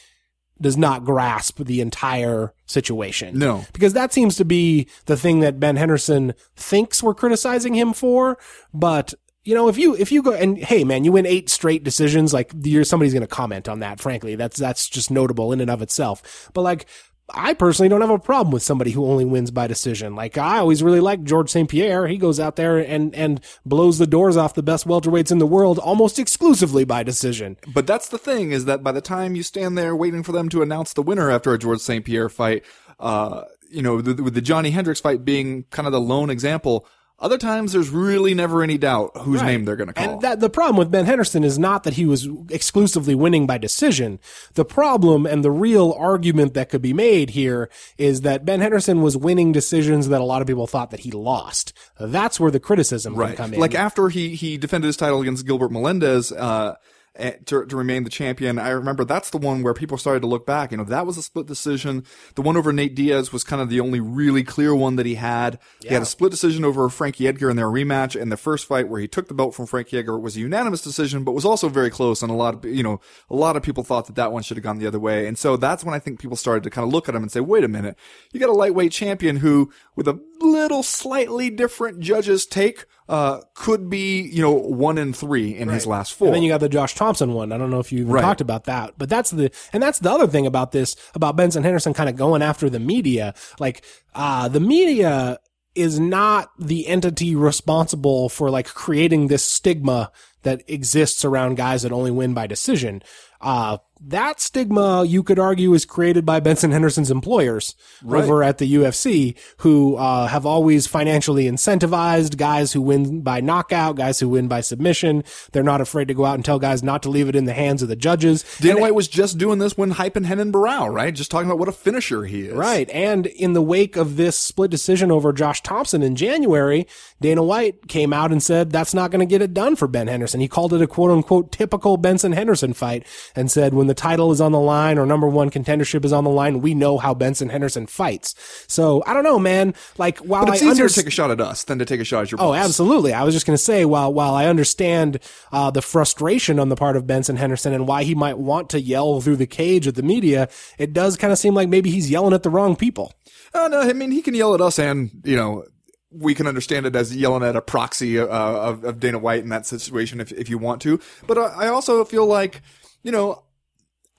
does not grasp the entire situation. No. Because that seems to be the thing that Ben Henderson thinks we're criticizing him for. But, you know, if you, if you go and hey man, you win eight straight decisions, like you're, somebody's going to comment on that, frankly. That's, that's just notable in and of itself. But like, I personally don't have a problem with somebody who only wins by decision. Like I always really like George St. Pierre. He goes out there and, and blows the doors off the best welterweights in the world almost exclusively by decision. But that's the thing is that by the time you stand there waiting for them to announce the winner after a George St. Pierre fight, uh, you know, the, with the Johnny Hendricks fight being kind of the lone example, other times there's really never any doubt whose Right. name they're going to call. And that the problem with Ben Henderson is not that he was exclusively winning by decision. The problem and the real argument that could be made here is that Ben Henderson was winning decisions that a lot of people thought that he lost. That's where the criticism can come in. Like after he he defended his title against Gilbert Melendez uh Eh, to, to remain the champion, I remember that's the one where people started to look back. You know, that was a split decision. The one over Nate Diaz was kind of the only really clear one that he had. He had a split decision over Frankie Edgar in their rematch, and the first fight where he took the belt from Frankie Edgar was a unanimous decision, but was also very close. And a lot of you know, a lot of people thought that that one should have gone the other way. And so that's when I think people started to kind of look at him and say, wait a minute, you got a lightweight champion who, with a little slightly different judge's take, uh, could be, you know, one in three in his last four. And then you got the Josh Thomson one. I don't know if you Right. talked about that, but that's the, and that's the other thing about this, about Benson Henderson kind of going after the media. Like, uh, the media is not the entity responsible for like creating this stigma that exists around guys that only win by decision. Uh, that stigma you could argue is created by Benson Henderson's employers over at the UFC who, uh, have always financially incentivized guys who win by knockout, guys who win by submission. They're not afraid to go out and tell guys not to leave it in the hands of the judges. Dana White was just doing this when hyping Renan Barão, right? Just talking about what a finisher he is. Right. And in the wake of this split decision over Josh Thomson in January, Dana White came out and said that's not going to get it done for Ben Henderson. He called it a quote unquote typical Benson Henderson fight and said when the title is on the line or number one contendership is on the line, we know how Benson Henderson fights. So I don't know, man. Like while But it's I easier under- to take a shot at us than to take a shot at your Oh, boss. absolutely. I was just going to say, while while I understand uh, the frustration on the part of Benson Henderson and why he might want to yell through the cage at the media, it does kind of seem like maybe he's yelling at the wrong people. Uh, no, I mean, he can yell at us and, you know, we can understand it as yelling at a proxy uh, of, of Dana White in that situation if, if you want to. But I, I also feel like, you know,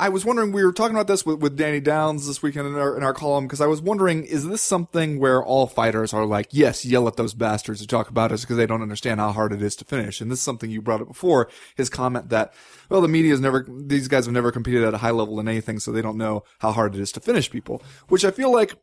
I was wondering, we were talking about this with, with Danny Downs this weekend in our, in our column, because I was wondering, is this something where all fighters are like, yes, yell at those bastards who talk about us because they don't understand how hard it is to finish? And this is something you brought up before, his comment that, well, the media's never, these guys have never competed at a high level in anything, so they don't know how hard it is to finish people, which I feel like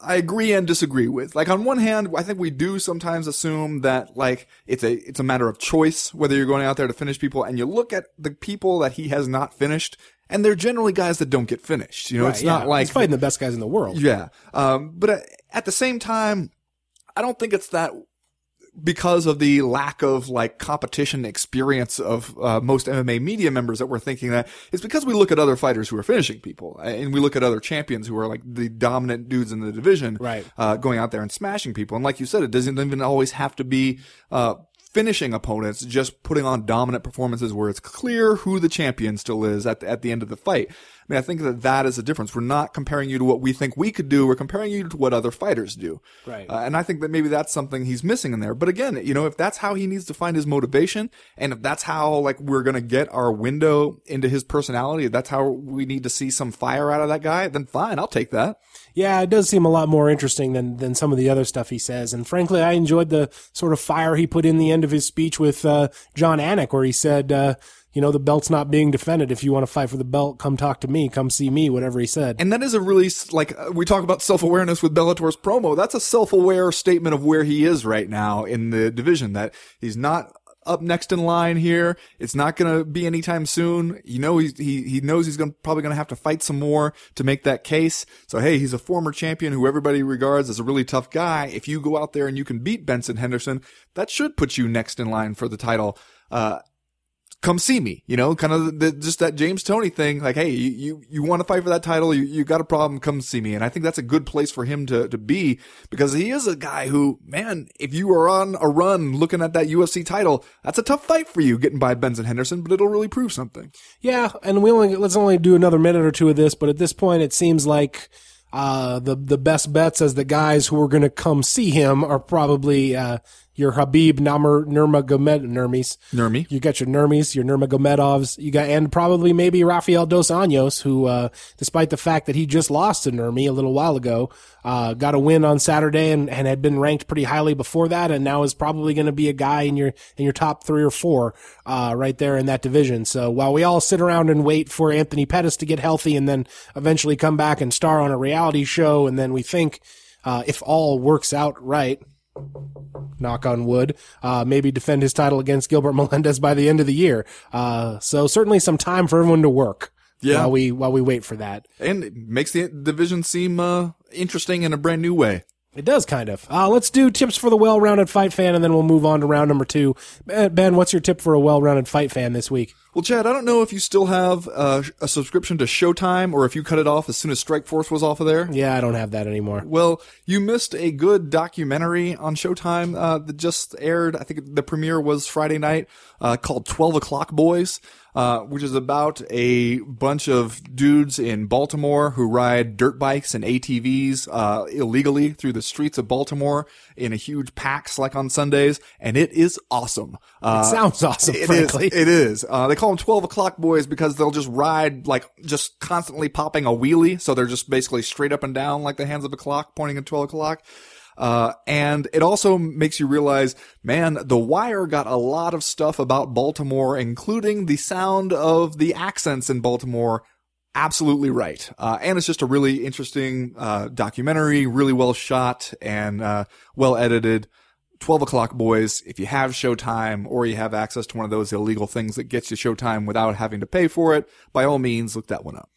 I agree and disagree with. Like on one hand, I think we do sometimes assume that like it's a it's a matter of choice whether you're going out there to finish people and you look at the people that he has not finished and they're generally guys that don't get finished. You know, it's Right, not yeah. like he's fighting the best guys in the world. yeah. Um, but at the same time, I don't think it's that because of the lack of like competition experience of uh, most MMA media members that we're thinking that it's because we look at other fighters who are finishing people and we look at other champions who are like the dominant dudes in the division, Right. Uh, going out there and smashing people. And like you said, it doesn't even always have to be uh, finishing opponents, just putting on dominant performances where it's clear who the champion still is at the, at the end of the fight. I mean, I think that that is a difference. We're not comparing you to what we think we could do. We're comparing you to what other fighters do. Right. Uh, and I think that maybe that's something he's missing in there. But again, you know, if that's how he needs to find his motivation, and if that's how like we're gonna get our window into his personality, if that's how we need to see some fire out of that guy, then fine, I'll take that. Yeah, it does seem a lot more interesting than than some of the other stuff he says. And frankly, I enjoyed the sort of fire he put in the end of his speech with uh, Jon Anik, where he said, uh, "You know, the belt's not being defended. If you want to fight for the belt, come talk to me. Come see me. Whatever he said." And that is a really like uh, we talk about self awareness with Bellator's promo. That's a self aware statement of where he is right now in the division. That he's not up next in line here. It's not going to be anytime soon. You know, he's, he, he knows he's to probably going to have to fight some more to make that case. So, hey, he's a former champion who everybody regards as a really tough guy. If you go out there and you can beat Benson Henderson, that should put you next in line for the title. Uh, come see me, you know, kind of the, just that James Toney thing. Like, hey, you, you, you want to fight for that title. You, you got a problem. Come see me. And I think that's a good place for him to, to be because he is a guy who, man, if you are on a run looking at that UFC title, that's a tough fight for you getting by Benson Henderson, but it'll really prove something. Yeah, and we only let's only do another minute or two of this, but at this point, it seems like uh, the the best bets as the guys who are going to come see him are probably uh, your Khabib Namur Nurmagomedov Nurmis. Nurmi. You got your Nurmis, your Nurmagomedovs. You got and probably maybe Rafael dos Anjos, who, uh, despite the fact that he just lost to Nurmi a little while ago, uh, got a win on Saturday and, and had been ranked pretty highly before that, and now is probably going to be a guy in your in your top three or four, uh, right there in that division. So while we all sit around and wait for Anthony Pettis to get healthy and then eventually come back and star on a reality show, and then we think. Uh, if all works out right, knock on wood, uh, maybe defend his title against Gilbert *laughs* Melendez by the end of the year. Uh, so certainly some time for everyone to work. Yeah. While we, while we wait for that. And it makes the division seem, uh, interesting in a brand new way. It does kind of. Uh, let's do tips for the well-rounded fight fan and then we'll move on to round number two. Ben, Ben, what's your tip for a well-rounded fight fan this week? Well, Chad, I don't know if you still have uh, a subscription to Showtime or if you cut it off as soon as Strikeforce was off of there. Yeah, I don't have that anymore. Well, you missed a good documentary on Showtime uh, that just aired. I think the premiere was Friday night, uh, called 12 O'Clock Boys. Uh, which is about a bunch of dudes in Baltimore who ride dirt bikes and ATVs uh, illegally through the streets of Baltimore in a huge packs like on Sundays, and it is awesome. Uh, Sounds awesome, it is. frankly. It is. Uh, they call them 12 o'clock boys because they'll just ride like just constantly popping a wheelie. So they're just basically straight up and down like the hands of a clock pointing at 12 o'clock. Uh, and it also makes you realize, man, The Wire got a lot of stuff about Baltimore, including the sound of the accents in Baltimore absolutely right. Uh, and it's just a really interesting, uh, documentary, really well shot and, uh, well edited. 12 o'clock boys, if you have Showtime or you have access to one of those illegal things that gets you Showtime without having to pay for it, by all means, look that one up.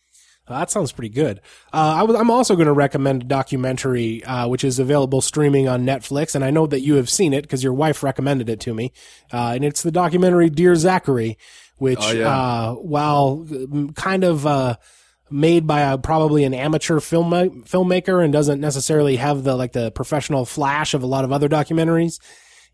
Uh, that sounds pretty good. Uh, I I'm also going to recommend a documentary, uh, which is available streaming on Netflix, and I know that you have seen it because your wife recommended it to me. Uh, and it's the documentary Dear Zachary, which, Oh, yeah. uh, while mm, kind of, uh, made by a, probably an amateur film filmmaker and doesn't necessarily have the like the professional flash of a lot of other documentaries,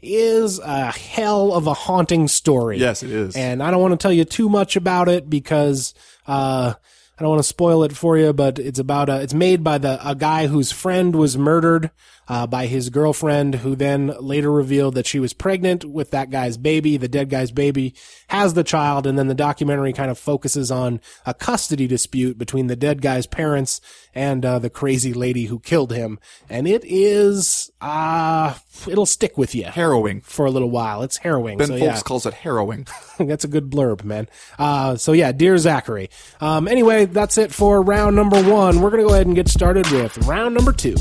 is a hell of a haunting story. Yes, it is. And I don't want to tell you too much about it because uh, I don't want to spoil it for you. But it's about a, it's made by the a guy whose friend was murdered uh, by his girlfriend, who then later revealed that she was pregnant with that guy's baby. The dead guy's baby has the child, and then the documentary kind of focuses on a custody dispute between the dead guy's parents and uh, the crazy lady who killed him. And it is uh it'll stick with you Harrowing. for a little while. It's harrowing. Ben so Fowlkes yeah. calls it harrowing. *laughs* *laughs* That's a good blurb, man. Uh, so yeah, dear Zachary. Um, anyway, that's it for round number one. We're gonna go ahead and get started with round number two.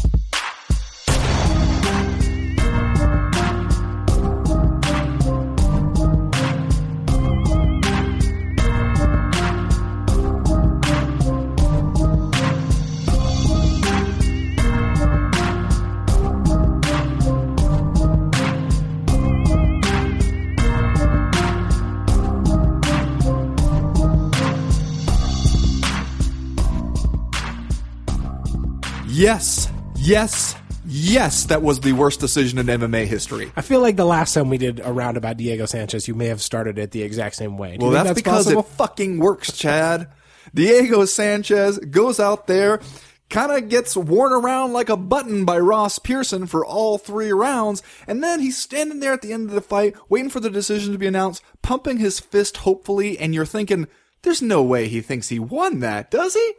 Yes, yes, yes, that was the worst decision in MMA history. I feel like the last time we did a round about Diego Sanchez, you may have started it the exact same way. Do Well, you that's, because possible? it fucking works, Chad. Diego Sanchez goes out there, kind of gets worn around like a button by Ross Pearson for all three rounds, and then he's standing there at the end of the fight, waiting for the decision to be announced, pumping his fist hopefully, and you're thinking, there's no way he thinks he won that, does he?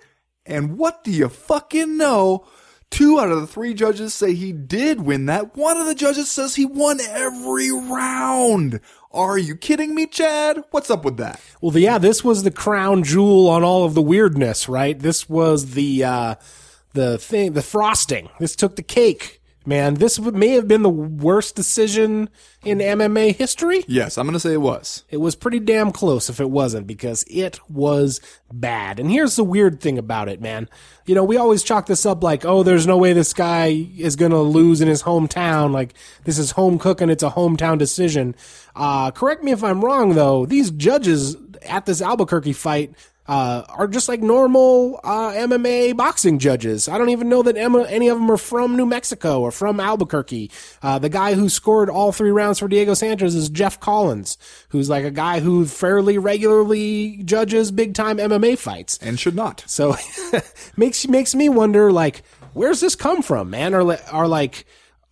And what do you fucking know? Two out of the three judges say he did win that. One of the judges says he won every round. Are you kidding me, Chad? What's up with that? Well, yeah, this was the crown jewel on all of the weirdness, right? This was the uh, the thing, the frosting. This took the cake, man. This may have been the worst decision in MMA history. Yes, I'm going to say it was. It was pretty damn close if it wasn't because it was bad. And here's the weird thing about it, man. You know, we always chalk this up like, oh, there's no way this guy is going to lose in his hometown. Like, this is home cooking. It's a hometown decision. Uh, correct me if I'm wrong, though. These judges at this Albuquerque fight uh, are just like normal uh, MMA boxing judges. I don't even know that Emma, any of them are from New Mexico or from Albuquerque. Uh, the guy who scored all three rounds for Diego Sanchez is Jeff Collins, who's like a guy who fairly regularly judges big time MMA fights. And should not. So *laughs* makes makes me wonder, like, where's this come from, man? Are are like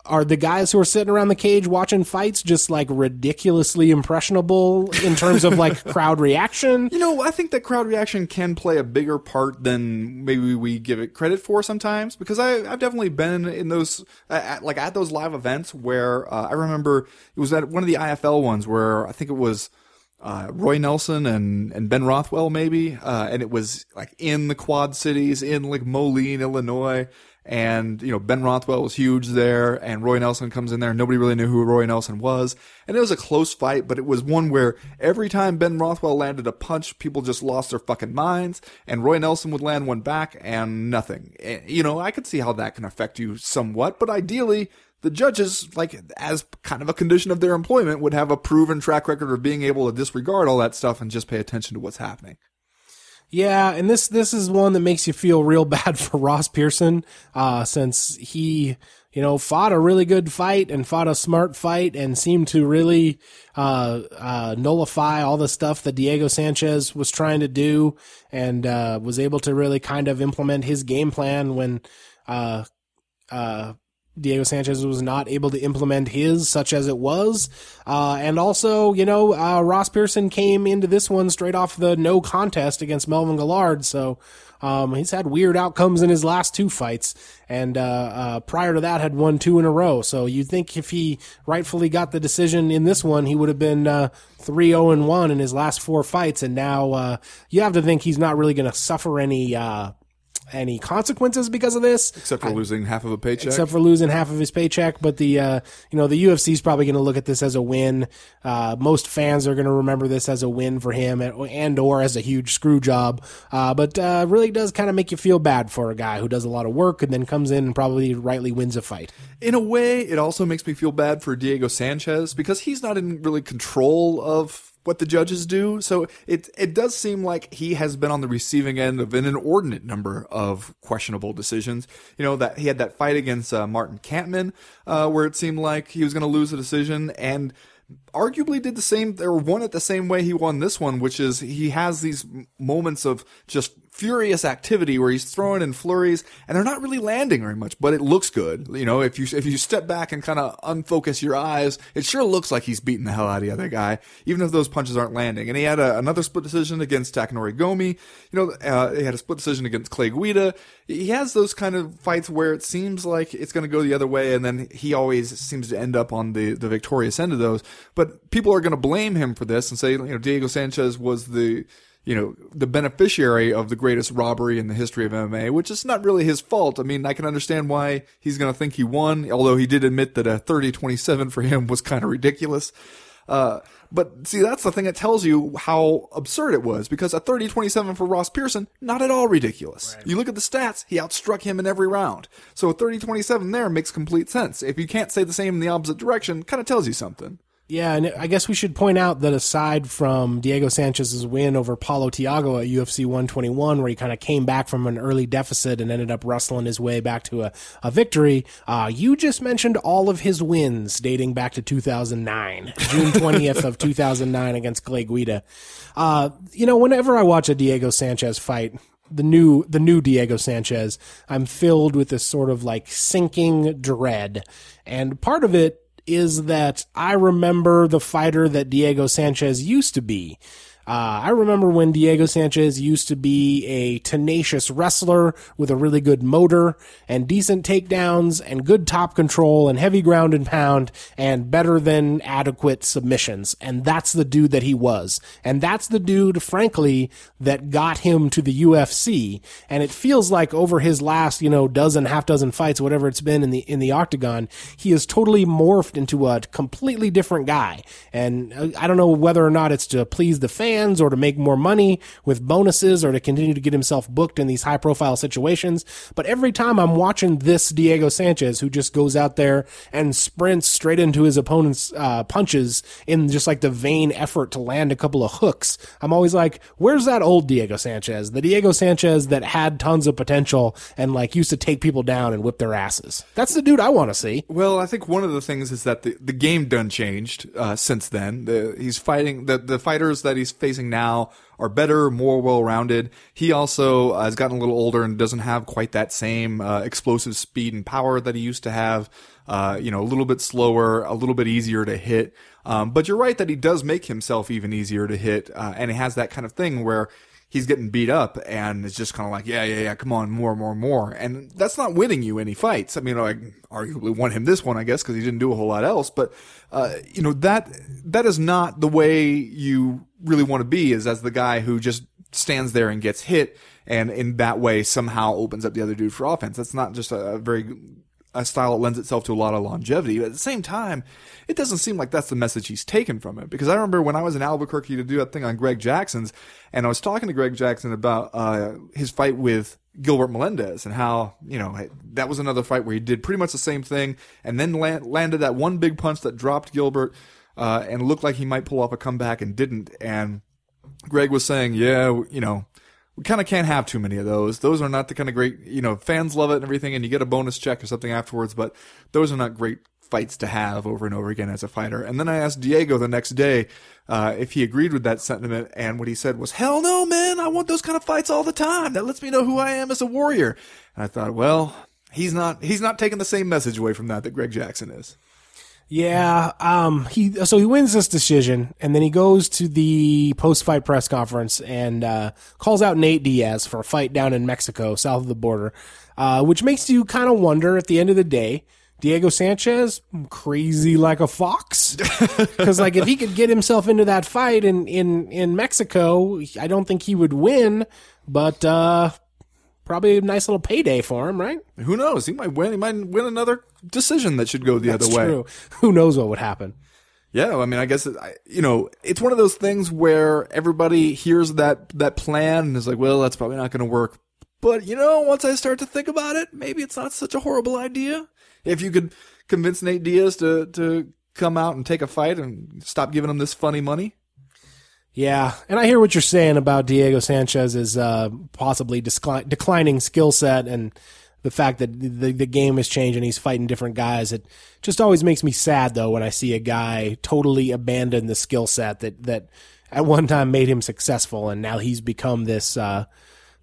are the guys who are sitting around the cage watching fights just like ridiculously impressionable in terms of like *laughs* crowd reaction? You know, I think that crowd reaction can play a bigger part than maybe we give it credit for sometimes because I, have definitely been in those, at, like at those live events where uh, I remember it was at one of the IFL ones where I think it was. Uh, Roy Nelson and, and Ben Rothwell maybe, uh, and it was like in the Quad Cities in like Moline, Illinois, and you know Ben Rothwell was huge there, and Roy Nelson comes in there. Nobody really knew who Roy Nelson was, and it was a close fight, but it was one where every time Ben Rothwell landed a punch, people just lost their fucking minds, and Roy Nelson would land one back, and nothing. Eh, you know, I could see how that can affect you somewhat, but ideally. The judges, like, as kind of a condition of their employment, would have a proven track record of being able to disregard all that stuff and just pay attention to what's happening. Yeah, and this this is one that makes you feel real *laughs* bad for Ross Pearson, uh, since he, you know, fought a really good fight and fought a smart fight and seemed to really uh, uh, nullify all the stuff that Diego Sanchez was trying to do, and uh, was able to really kind of implement his game plan when uh, uh, Diego Sanchez was not able to implement his, such as it was. Uh, and also, you know, uh, Ross Pearson came into this one straight off the no contest against Melvin Guillard. So, um, he's had weird outcomes in his last two fights. And, uh, uh prior to that had won two in a row. So you'd think if he rightfully got the decision in this one, he would have been, uh, 3-0 and 1 in his last four fights. And now, uh, you have to think he's not really going to suffer any, any consequences because of this, except for I, losing half of a paycheck. Except for losing half of his paycheck, but the uh, you know the UFC is probably going to look at this as a win. Uh, most fans are going to remember this as a win for him, and or as a huge screw job. Uh, but uh, really does kind of make you feel bad for a guy who does a lot of work and then comes in and probably rightly wins a fight. In a way, it also makes me feel bad for Diego Sanchez because he's not in really control of what the judges do. So it it does seem like he has been on the receiving end of an inordinate number of questionable decisions. You know that he had that fight against uh, Martin Kampmann, uh, where it seemed like he was going to lose the decision, and arguably did the same or won it the same way he won this one, which is he has these moments of just furious activity where he's throwing in flurries and they're not really landing very much, but it looks good. You know, if you if you step back and kind of unfocus your eyes, it sure looks like he's beating the hell out of the other guy, even if those punches aren't landing. And he had a, another split decision against Takanori Gomi. You know, uh, he had a split decision against Clay Guida. He has those kind of fights where it seems like it's going to go the other way, and then he always seems to end up on the the victorious end of those. But people are going to blame him for this and say, you know, Diego Sanchez was the you know, the beneficiary of the greatest robbery in the history of MMA, which is not really his fault. I mean, I can understand why he's going to think he won, although he did admit that a 30-27 for him was kind of ridiculous. Uh, but see, that's the thing that tells you how absurd it was because a 30-27 for Ross Pearson, not at all ridiculous. Right. You look at the stats, he outstruck him in every round. So a 30-27 there makes complete sense. If you can't say the same in the opposite direction, kind of tells you something. Yeah, and I guess we should point out that aside from Diego Sanchez's win over Paulo Thiago at UFC 121, where he kind of came back from an early deficit and ended up wrestling his way back to a, a victory, uh, you just mentioned all of his wins dating back to 2009, June *laughs* 20th of 2009 against Clay Guida. Uh, you know, whenever I watch a Diego Sanchez fight, the new the new Diego Sanchez, I'm filled with this sort of like sinking dread. And part of it is that I remember the fighter that Diego Sanchez used to be. Uh, I remember when Diego Sanchez used to be a tenacious wrestler with a really good motor and decent takedowns and good top control and heavy ground and pound and better than adequate submissions. And that's the dude that he was. And that's the dude, frankly, that got him to the UFC. And it feels like over his last, you know, dozen, half dozen fights, whatever it's been in the, in the octagon, he has totally morphed into a completely different guy. And uh, I don't know whether or not it's to please the fans fans or to make more money with bonuses or to continue to get himself booked in these high profile situations. But every time I'm watching this Diego Sanchez who just goes out there and sprints straight into his opponent's uh, punches in just like the vain effort to land a couple of hooks, I'm always like, where's that old Diego Sanchez? The Diego Sanchez that had tons of potential and like used to take people down and whip their asses. That's the dude I want to see. Well, I think one of the things is that the, the game done changed uh, since then. The, he's fighting the the fighters that he's facing now are better, more well rounded. He also uh, has gotten a little older and doesn't have quite that same uh, explosive speed and power that he used to have. Uh, you know, a little bit slower, a little bit easier to hit. Um, but you're right that he does make himself even easier to hit, uh, and he has that kind of thing where he's getting beat up and it's just kind of like, yeah, yeah, yeah, come on, more, more, more. And that's not winning you any fights. I mean, I arguably won him this one, I guess, because he didn't do a whole lot else. But, uh, you know, that, that is not the way you really want to be is as the guy who just stands there and gets hit and in that way somehow opens up the other dude for offense. That's not just a very a style that lends itself to a lot of longevity. But at the same time, it doesn't seem like that's the message he's taken from it. Because I remember when I was in Albuquerque to do that thing on Greg Jackson's, and I was talking to Greg Jackson about uh, his fight with Gilbert Melendez and how you know that was another fight where he did pretty much the same thing, and then land, landed that one big punch that dropped Gilbert, uh, and looked like he might pull off a comeback and didn't. And Greg was saying, yeah, you know we kind of can't have too many of those. Those are not the kind of great, you know, fans love it and everything, and you get a bonus check or something afterwards, but those are not great fights to have over and over again as a fighter. And then I asked Diego the next day uh, if he agreed with that sentiment, and what he said was, "Hell no, man! I want those kind of fights all the time. That lets me know who I am as a warrior." And I thought, well, he's not he's not taking the same message away from that that Greg Jackson is. Yeah, um, he so he wins this decision, and then he goes to the post-fight press conference and uh, calls out Nate Diaz for a fight down in Mexico, south of the border, uh, which makes you kind of wonder at the end of the day. Diego Sanchez, crazy like a fox, *laughs* because like if he could get himself into that fight in in in Mexico, I don't think he would win. But uh, probably a nice little payday for him, right? Who knows? He might win. He might win another decision that should go the That's other way. true. Who knows what would happen? Yeah, I mean, I guess it, I, you know it's one of those things where everybody hears that that plan and is like, well, that's probably not going to work. But you know, once I start to think about it, maybe it's not such a horrible idea. If you could convince Nate Diaz to to come out and take a fight and stop giving him this funny money. Yeah, and I hear what you're saying about Diego Sanchez's uh, possibly declining skill set and the fact that the the game has changed and he's fighting different guys. It just always makes me sad though when I see a guy totally abandon the skill set that that at one time made him successful and now he's become this uh,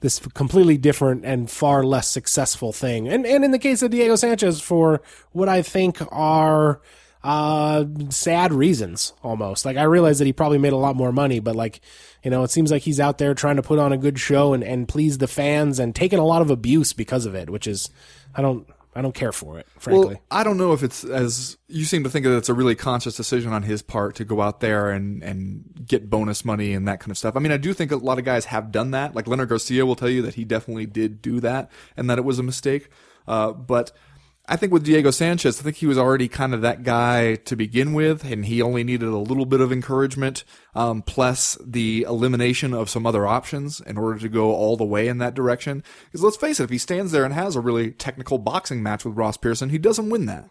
this completely different and far less successful thing. And and in the case of Diego Sanchez, for what I think are uh sad reasons almost like i realize that he probably made a lot more money but like you know it seems like he's out there trying to put on a good show and and please the fans and taking a lot of abuse because of it which is i don't i don't care for it frankly Well, I don't know if it's as you seem to think that it's a really conscious decision on his part to go out there and and get bonus money and that kind of stuff. I mean, I do think a lot of guys have done that. Like Leonard Garcia will tell you that he definitely did do that and that it was a mistake. Uh, but I think with Diego Sanchez, I think he was already kind of that guy to begin with, and he only needed a little bit of encouragement, um, plus the elimination of some other options in order to go all the way in that direction. Because let's face it, if he stands there and has a really technical boxing match with Ross Pearson, he doesn't win that.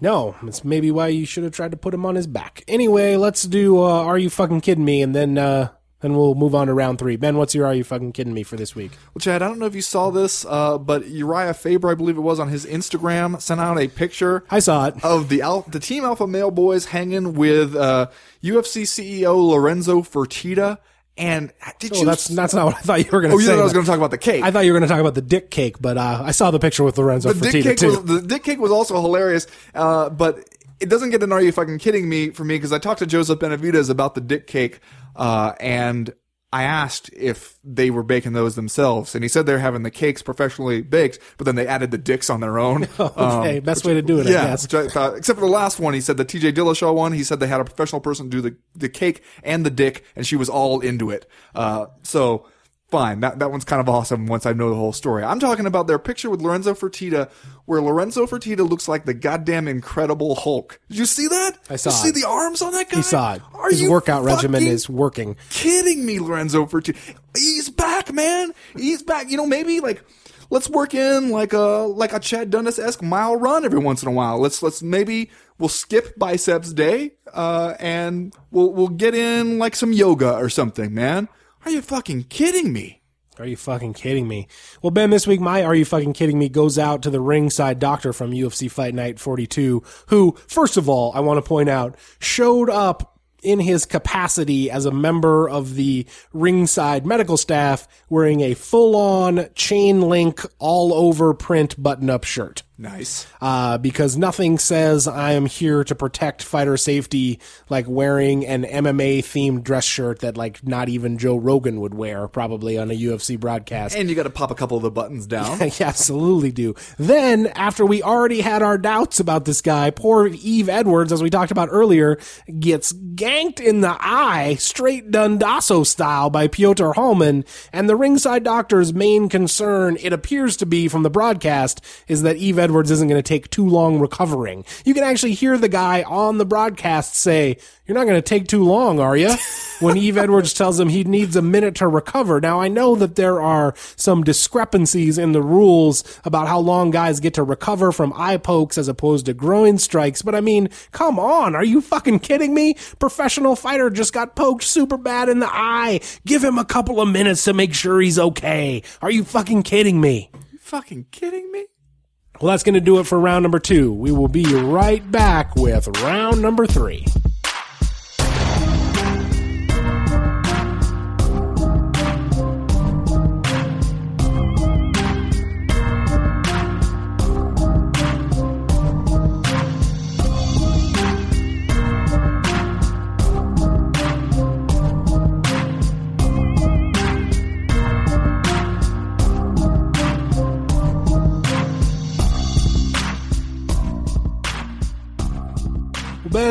No, it's maybe why you should have tried to put him on his back. Anyway, let's do uh, Are You Fucking Kidding Me? And then uh, then we'll move on to round three. Ben, what's your Are You Fucking Kidding Me for this week? Well, Chad, I don't know if you saw this, uh, but Urijah Faber, I believe it was, on his Instagram, sent out a picture I saw it. of the Al- the Team Alpha Male Boys hanging with uh, UFC CEO Lorenzo Fertitta. And did Oh, you? that's that's not what I thought you were going to say. oh, you I was going to talk about the cake. I thought you were going to talk about the dick cake, but uh, I saw the picture with Lorenzo the dick Fertitta cake too. was the dick cake was also hilarious, uh, but it doesn't get an "Are you fucking kidding me?" for me because I talked to Joseph Benavidez about the dick cake, uh, and I asked if they were baking those themselves, and he said they're having the cakes professionally baked, but then they added the dicks on their own. *laughs* okay, best way to do it, I Um, yeah, which thought, except for the last one, he said the TJ Dillashaw one. He said they had a professional person do the the cake and the dick, and she was all into it. Uh, so fine, that that one's kind of awesome. Once I know the whole story, I'm talking about their picture with Lorenzo Fertitta, where Lorenzo Fertitta looks like the goddamn Incredible Hulk. Did you see that? I saw you it. see the arms on that guy? He saw it. Are His workout regimen is working. kidding me, Lorenzo Fertitta? He's back, man. He's back. You know, maybe like let's work in like a like a Chad Dundas esque mile run every once in a while. Let's let's maybe we'll skip biceps day, uh, and we'll we'll get in like some yoga or something, man. Are you fucking kidding me? Are you fucking kidding me? Well, Ben, this week my Are You Fucking Kidding Me goes out to the ringside doctor from UFC Fight Night 42, who, first of all, I want to point out, showed up in his capacity as a member of the ringside medical staff wearing a full on chain link all over print button up shirt. Nice. uh, because nothing says I am here to protect fighter safety like wearing an MMA themed dress shirt that like not even Joe Rogan would wear probably on a UFC broadcast. And you got to pop a couple of the buttons down. *laughs* I absolutely do. Then, after we already had our doubts about this guy, poor Yves Edwards, as we talked about earlier, gets ganked in the eye, straight Dundasso style by Piotr Hallmann. And the ringside doctor's main concern, it appears to be from the broadcast, is that Yves Edwards isn't going to take too long recovering. You can actually hear the guy on the broadcast say, You're not going to take too long, are you? *laughs* when Yves Edwards tells him he needs a minute to recover. Now, I know that there are some discrepancies in the rules about how long guys get to recover from eye pokes as opposed to groin strikes, but I mean, come on, are you fucking kidding me? Professional fighter just got poked super bad in the eye. Give him a couple of minutes to make sure he's okay. Are you fucking kidding me? you fucking kidding me? Well, that's going to do it for round number two. We will be right back with round number three.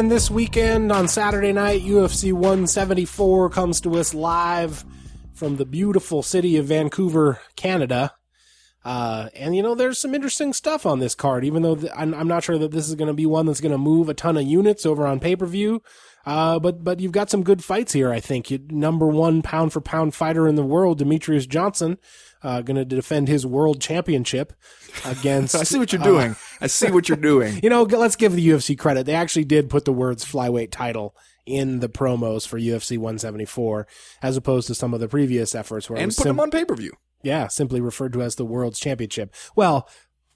Ben, this weekend on Saturday night, UFC 174 comes to us live from the beautiful city of Vancouver, Canada. Uh, and you know, there's some interesting stuff on this card, even though th- I'm, I'm not sure that this is going to be one that's going to move a ton of units over on pay per view. Uh, but, but you've got some good fights here, I think. You, number one pound for pound fighter in the world, Demetrious Johnson, uh, going to defend his world championship against. *laughs* I see what you're uh, doing. I see what you're doing. *laughs* you know, let's give the UFC credit. They actually did put the words flyweight title in the promos for UFC 174, as opposed to some of the previous efforts where And put sim- them on pay per view. yeah, simply referred to as the World's Championship. Well,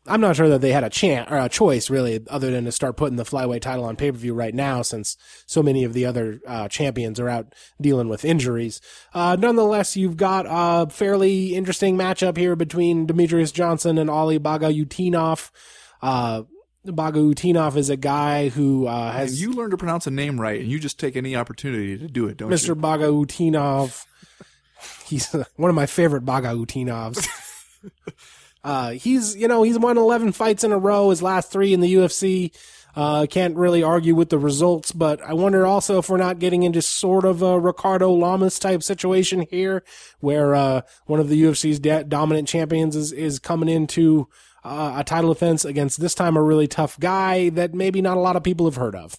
I'm not sure that they had a chance or a choice really, other than to start putting the flyweight title on pay per view right now, since so many of the other uh, champions are out dealing with injuries. Uh, nonetheless, you've got a fairly interesting matchup here between Demetrious Johnson and Ali Bagautinov. Uh, Bagautinov is a guy who uh, has you learn to pronounce a name right, and you just take any opportunity to do it, don't Mr. you? Bagautinov. He's *laughs* one of my favorite Bagauitinovs. *laughs* uh, he's, you know, he's won 11 fights in a row, his last three in the UFC. Uh, can't really argue with the results, but I wonder also if we're not getting into sort of a Ricardo Lamas type situation here, where, uh, one of the UFC's da- dominant champions is, is coming into, uh, a title defense against this time a really tough guy that maybe not a lot of people have heard of.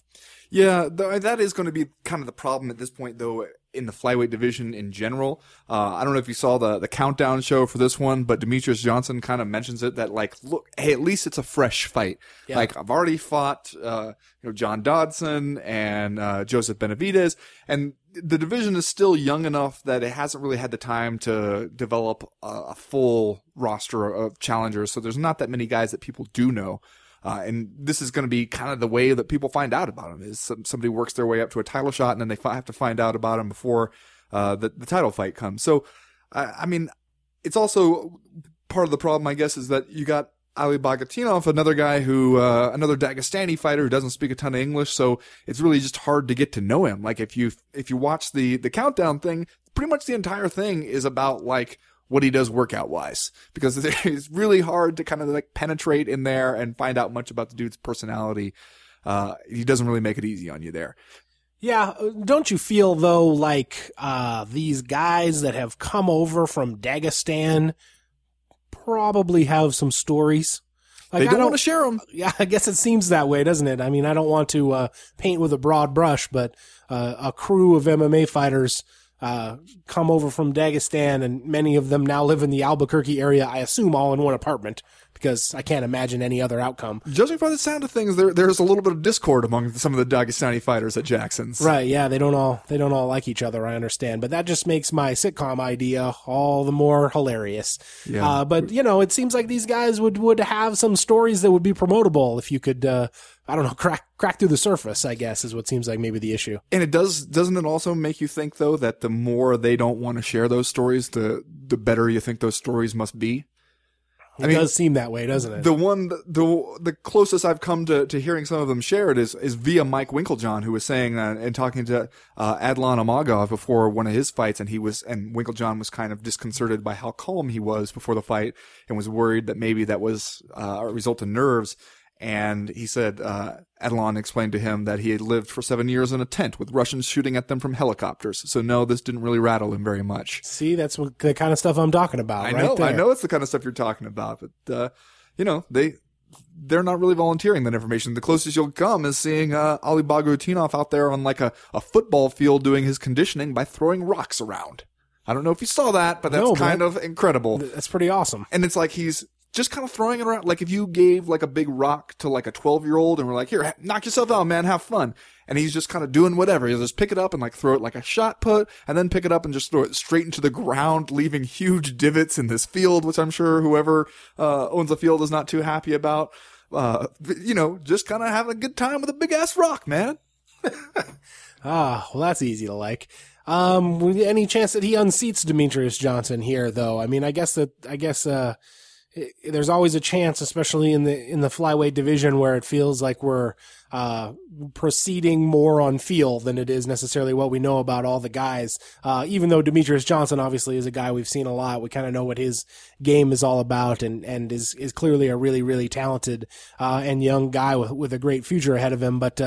Yeah, th- that is going to be kind of the problem at this point, though, in the flyweight division in general. Uh, I don't know if you saw the the countdown show for this one, but Demetrious Johnson kind of mentions it that like, look, hey, at least it's a fresh fight. Yeah. Like I've already fought, uh, you know, John Dodson and uh, Joseph Benavidez, and the division is still young enough that it hasn't really had the time to develop a, a full roster of challengers. So there's not that many guys that people do know. Uh, and this is going to be kind of the way that people find out about him is some, somebody works their way up to a title shot and then they fi- have to find out about him before uh, the, the title fight comes. So, I, I mean, it's also part of the problem, I guess, is that you got Ali Bagautinov, another guy who, uh, another Dagestani fighter who doesn't speak a ton of English. So it's really just hard to get to know him. Like if you, if you watch the, the countdown thing, pretty much the entire thing is about like, what he does workout wise because *laughs* it's really hard to kind of like penetrate in there and find out much about the dude's personality. Uh, he doesn't really make it easy on you there. Yeah, uh, don't you feel though like uh, these guys that have come over from Dagestan probably have some stories? Like, They I don't want to share them. *laughs* yeah, I guess it seems that way, doesn't it? I mean, I don't want to uh, paint with a broad brush, but uh, a crew of MMA fighters uh, come over from Dagestan, and many of them now live in the Albuquerque area. I assume all in one apartment because I can't imagine any other outcome. Judging by the sound of things, there there's a little bit of discord among some of the Dagestani fighters at Jackson's. Right? Yeah, they don't all they don't all like each other. I understand, but that just makes my sitcom idea all the more hilarious. Yeah. Uh, but you know, it seems like these guys would would have some stories that would be promotable if you could. Uh, I don't know, crack crack through the surface. I guess is what seems like maybe the issue. And it does doesn't it also make you think though that the more they don't want to share those stories, the the better you think those stories must be. It mean, does seem that way, doesn't it? The one, the the closest I've come to, to hearing some of them shared is is via Mike Winkeljohn, who was saying uh, and talking to uh, Adlan Amagov before one of his fights, and he was and Winkeljohn was kind of disconcerted by how calm he was before the fight, and was worried that maybe that was uh, a result of nerves. And he said uh, Adlan explained to him that he had lived for seven years in a tent with Russians shooting at them from helicopters. So no, this didn't really rattle him very much. See, that's what, the kind of stuff I'm talking about. I right know, there. I know it's the kind of stuff you're talking about, but uh, you know, they they're not really volunteering that information. The closest you'll come is seeing uh, Ali Bagautinov out there on like a, a football field doing his conditioning by throwing rocks around. I don't know if you saw that, but that's No, kind of incredible. That's pretty awesome. And it's like he's just kind of throwing it around. Like if you gave like a big rock to like a 12 year old and we're like, here, knock yourself out, man, have fun. And he's just kind of doing whatever. He'll just pick it up and like throw it like a shot put and then pick it up and just throw it straight into the ground, leaving huge divots in this field, which I'm sure whoever, uh, owns the field is not too happy about. Uh, you know, just kind of having a good time with a big ass rock, man. *laughs* Ah, well, that's easy to like. Um, any chance that he unseats Demetrious Johnson here, though? I mean, I guess that I guess uh, i there's always a chance, especially in the in the flyweight division, where it feels like we're uh, proceeding more on feel than it is necessarily what we know about all the guys. Uh, even though Demetrious Johnson obviously is a guy we've seen a lot, we kind of know what his game is all about, and and is is clearly a really really talented uh, and young guy with with a great future ahead of him, but.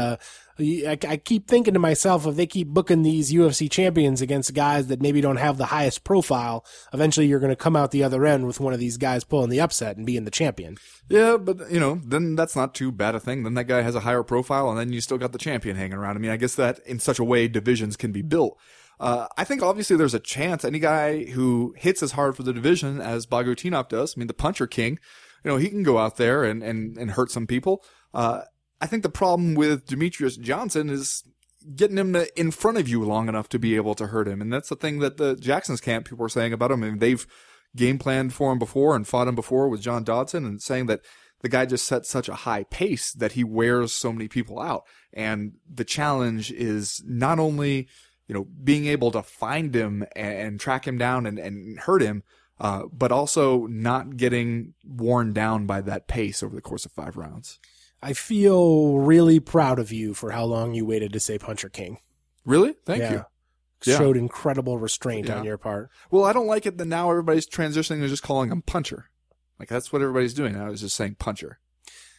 I, I keep thinking to myself, if they keep booking these UFC champions against guys that maybe don't have the highest profile, eventually you're going to come out the other end with one of these guys pulling the upset and being the champion. Yeah, but you know, then that's not too bad a thing. Then that guy has a higher profile, and then you still got the champion hanging around. I mean, I guess that in such a way divisions can be built. Uh, I think obviously there's a chance any guy who hits as hard for the division as Bagautinov does. I mean, the puncher king, you know, he can go out there and and and hurt some people. Uh, I think the problem with Demetrious Johnson is getting him to, in front of you long enough to be able to hurt him, and that's the thing that the Jackson's camp people are saying about him. I mean, they've game planned for him before and fought him before with John Dodson, and saying that the guy just sets such a high pace that he wears so many people out. And the challenge is not only you know being able to find him and, and track him down and, and hurt him. Uh, but also not getting worn down by that pace over the course of five rounds. I feel really proud of you for how long you waited to say Puncher King. Really? Thank Yeah. you. Yeah. Showed incredible restraint Yeah. on your part. Well, I don't like it that now everybody's transitioning to just calling him Puncher. Like that's what everybody's doing. I was just saying Puncher.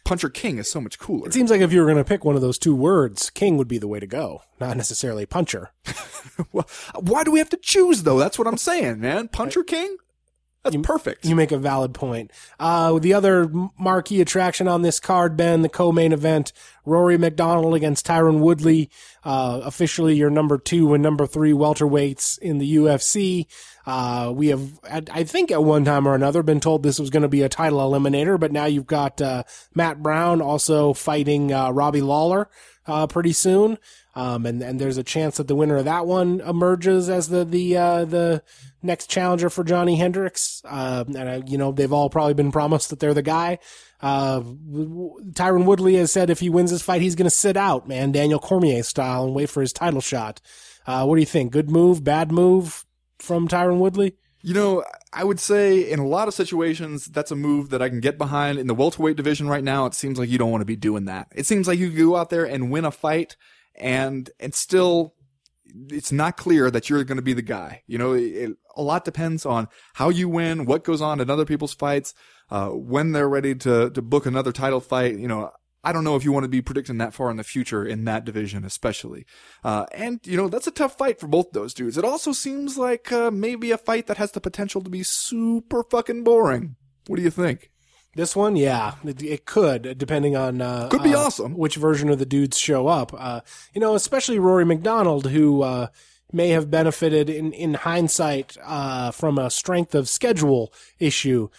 Puncher King is so much cooler. It seems like if you were going to pick one of those two words, King would be the way to go, not necessarily Puncher. *laughs* well, why do we have to choose though? That's what I'm saying, man. Puncher King. That's perfect. You make a valid point. Uh, the other marquee attraction on this card, Ben, the co-main event, Rory MacDonald against Tyron Woodley, uh, officially your number two and number three welterweights in the UFC. Uh, we have, I think at one time or another, been told this was going to be a title eliminator, but now you've got, uh, Matt Brown also fighting, uh, Robbie Lawler, uh, pretty soon. Um, and, and there's a chance that the winner of that one emerges as the, the, uh, the next challenger for Johnny Hendricks. Uh, and, you know, they've all probably been promised that they're the guy. Uh, Tyron Woodley has said if he wins this fight, he's going to sit out, man, Daniel Cormier style and wait for his title shot. Uh, what do you think? Good move, bad move from Tyron Woodley? You know, I would say in a lot of situations, that's a move that I can get behind. In the welterweight division right now, it seems like you don't want to be doing that. It seems like you go out there and win a fight and, and still, it's not clear that you're going to be the guy. You know, it, a lot depends on how you win, what goes on in other people's fights, uh, when they're ready to, to book another title fight. You know, I don't know if you want to be predicting that far in the future in that division, especially. Uh, and, you know, that's a tough fight for both those dudes. It also seems like, uh, maybe a fight that has the potential to be super fucking boring. What do you think? This one, yeah, it, it could, depending on uh, Could be uh, awesome. which version of the dudes show up. Uh, you know, especially Rory MacDonald, who uh, may have benefited in in hindsight uh, from a strength of schedule issue.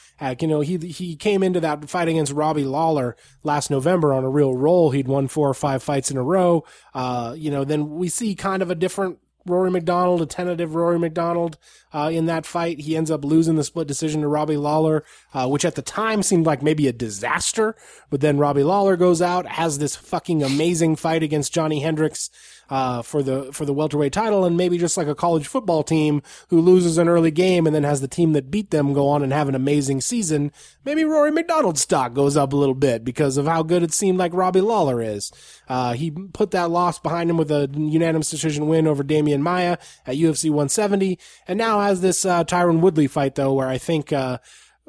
You know, he he came into that fight against Robbie Lawler last November on a real roll. He'd won four or five fights in a row. Uh, you know, then we see kind of a different Rory MacDonald, a tentative Rory MacDonald uh, in that fight. He ends up losing the split decision to Robbie Lawler, uh, which at the time seemed like maybe a disaster. But then Robbie Lawler goes out, has this fucking amazing fight against Johnny Hendricks uh, for the for the welterweight title, and maybe just like a college football team who loses an early game and then has the team that beat them go on and have an amazing season. Maybe Rory MacDonald's stock goes up a little bit because of how good it seemed like Robbie Lawler is. Uh, he put that loss behind him with a unanimous decision win over Demian Maia at UFC 170, and now has this uh, Tyron Woodley fight though, where I think. Uh,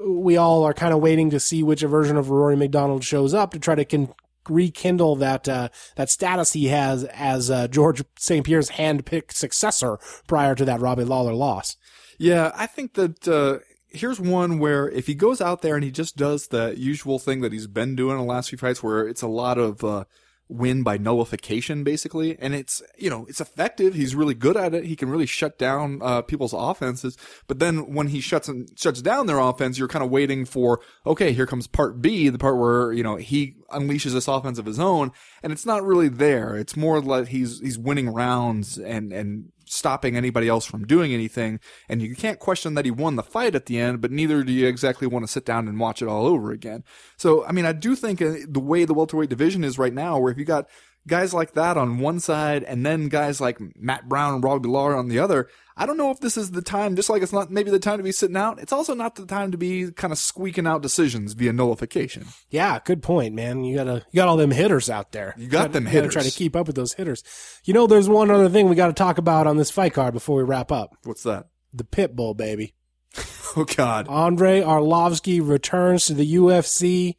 we all are kind of waiting to see which version of Rory MacDonald shows up to try to con- rekindle that uh, that status he has as uh, George St. Pierre's handpicked successor prior to that Robbie Lawler loss. Yeah, I think that uh, here's one where if he goes out there and he just does the usual thing that he's been doing in the last few fights, where it's a lot of uh, win by nullification, basically, and it's you know it's effective. He's really good at it. He can really shut down uh, people's offenses. But then when he shuts and shuts down their offense, you're kind of waiting for okay, here comes part B, the part where you know he unleashes this offense of his own, and it's not really there. It's more like he's he's winning rounds and and stopping anybody else from doing anything. And you can't question that he won the fight at the end, but neither do you exactly want to sit down and watch it all over again. So, I mean, I do think uh, the way the welterweight division is right now, where if you got guys like that on one side and then guys like Matt Brown and Robbie Lawler on the other, I don't know if this is the time, just like it's not maybe the time to be sitting out, it's also not the time to be kind of squeaking out decisions via nullification. Yeah, good point, man. You gotta you got all them hitters out there. You got gotta, them hitters. Try to keep up with those hitters. You know, there's one other thing we got to talk about on this fight card before we wrap up. What's that? The pit bull, baby. *laughs* Oh God. Andrei Arlovsky returns to the UFC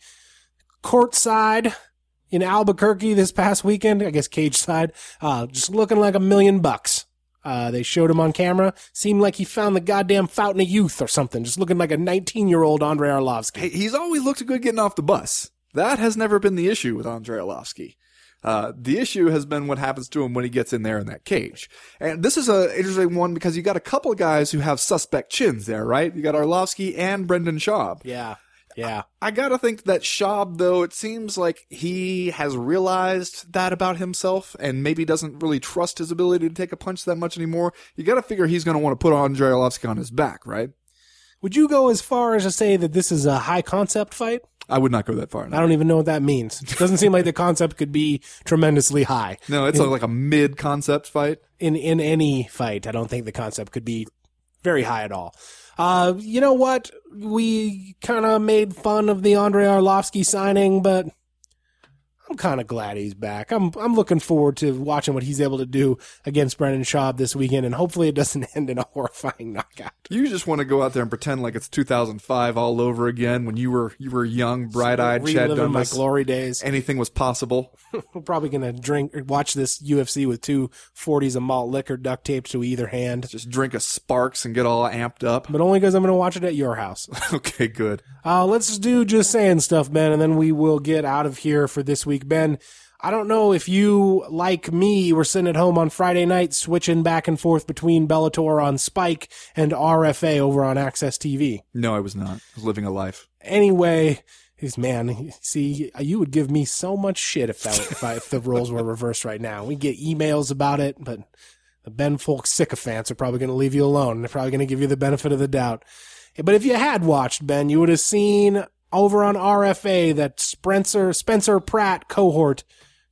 courtside in Albuquerque this past weekend. I guess cage side, uh, just looking like a million bucks. Uh, they showed him on camera. Seemed like he found the goddamn fountain of youth or something. Just looking like a 19 year old Andrei Arlovsky. Hey, he's always looked good getting off the bus. That has never been the issue with Andrei Arlovsky. Uh, the issue has been what happens to him when he gets in there in that cage. And this is an interesting one because you got a couple of guys who have suspect chins there, right? You got Arlovsky and Brendan Schaub. Yeah. Yeah. I gotta think that Schaub, though, it seems like he has realized that about himself and maybe doesn't really trust his ability to take a punch that much anymore. You gotta figure he's gonna want to put Andrei Arlovsky on his back, right? Would you go as far as to say that this is a high concept fight? I would not go that far. I don't even know what that means. It doesn't seem like the concept could be tremendously high. no it's like a mid concept fight. in in any fight. I don't think the concept could be very high at all. Uh, you know what? We kind of made fun of the Andrei Arlovsky signing, but I'm kind of glad he's back. I'm I'm looking forward to watching what he's able to do against Brendan Schaub this weekend, and hopefully it doesn't *laughs* end in a horrifying knockout. You just want to go out there and pretend like it's 2005 all over again when you were you were young, bright-eyed, Chad Reliving my glory days. Anything was possible. *laughs* We're probably gonna drink or watch this UFC with two 40s of malt liquor duct taped to either hand, Just drink a Sparks and get all amped up. but only because I'm gonna watch it at your house. *laughs* okay, good. Uh, let's do just saying stuff, man, and then we will get out of here for this week. Ben, I don't know if you, like me, were sitting at home on Friday night switching back and forth between Bellator on Spike and RFA over on AXS TV. No, I was not. I was living a life. Anyway, he's man, see, you would give me so much shit if that if, I, if the roles were reversed right now. We get emails about it, but the Ben Fowlkes sycophants are probably going to leave you alone. They're probably going to give you the benefit of the doubt. But if you had watched Ben, you would have seen over on RFA that Spencer Spencer Pratt cohort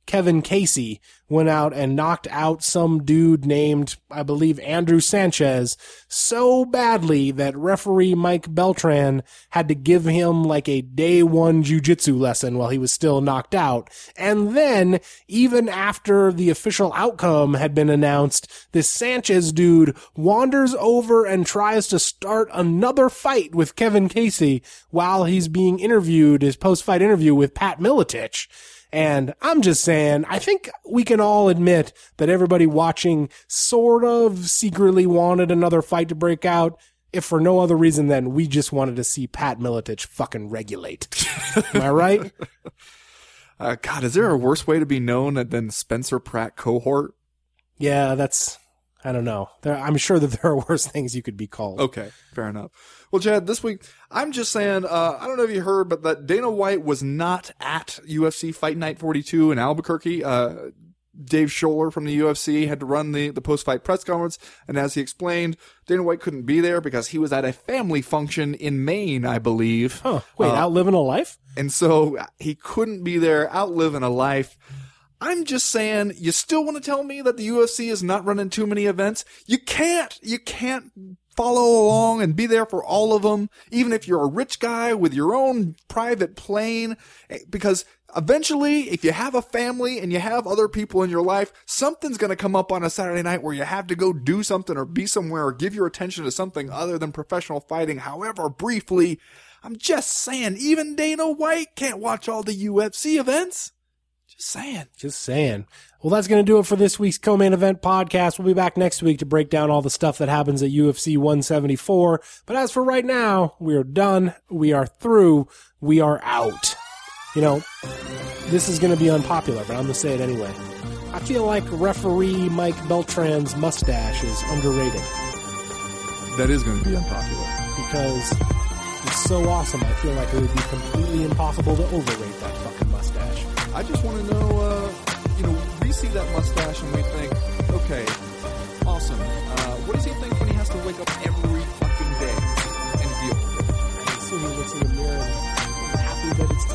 Kevin Casey went out and knocked out some dude named, I believe, Andrew Sanchez so badly that referee Mike Beltran had to give him like a day one jujitsu lesson while he was still knocked out. And then, even after the official outcome had been announced, this Sanchez dude wanders over and tries to start another fight with Kevin Casey while he's being interviewed, his post fight interview with Pat Miletich. And I'm just saying, I think we can all admit that everybody watching sort of secretly wanted another fight to break out, if for no other reason than we just wanted to see Pat Miletich fucking regulate. *laughs* Am I right? Uh, God, is there a worse way to be known than Spencer Pratt cohort? Yeah, that's, I don't know. There, I'm sure that there are *laughs* worse things you could be called. Okay, fair enough. Well, Chad, this week I'm just saying. Uh, I don't know if you heard, but that Dana White was not at UFC Fight Night 42 in Albuquerque. Uh, Dave Sholler from the UFC had to run the, the post fight press conference, and as he explained, Dana White couldn't be there because he was at a family function in Maine, I believe. Huh. Wait, out living a life? And so he couldn't be there, out living a life. I'm just saying, you still want to tell me that the UFC is not running too many events? You can't. You can't follow along and be there for all of them, even if you're a rich guy with your own private plane. eh, Because eventually, if you have a family and you have other people in your life, something's going to come up on a Saturday night where you have to go do something or be somewhere or give your attention to something other than professional fighting, however briefly. I'm just saying, even Dana White can't watch all the UFC events. Just saying. Just saying. Well, that's going to do it for this week's co-main event podcast. We'll be back next week to break down all the stuff that happens at UFC 174. But as for right now, we are done. We are through. We are out. You know, this is going to be unpopular, but I'm going to say it anyway. I feel like referee Mike Beltran's mustache is underrated That is going to be unpopular. because it's so awesome. I feel like it would be completely impossible to overrate that fucking mustache. I just want to know, uh, you know, we see that mustache and we think, okay, awesome. Uh, what does he think when he has to wake up every fucking day and deal with it? So he looks in the mirror and happy that it's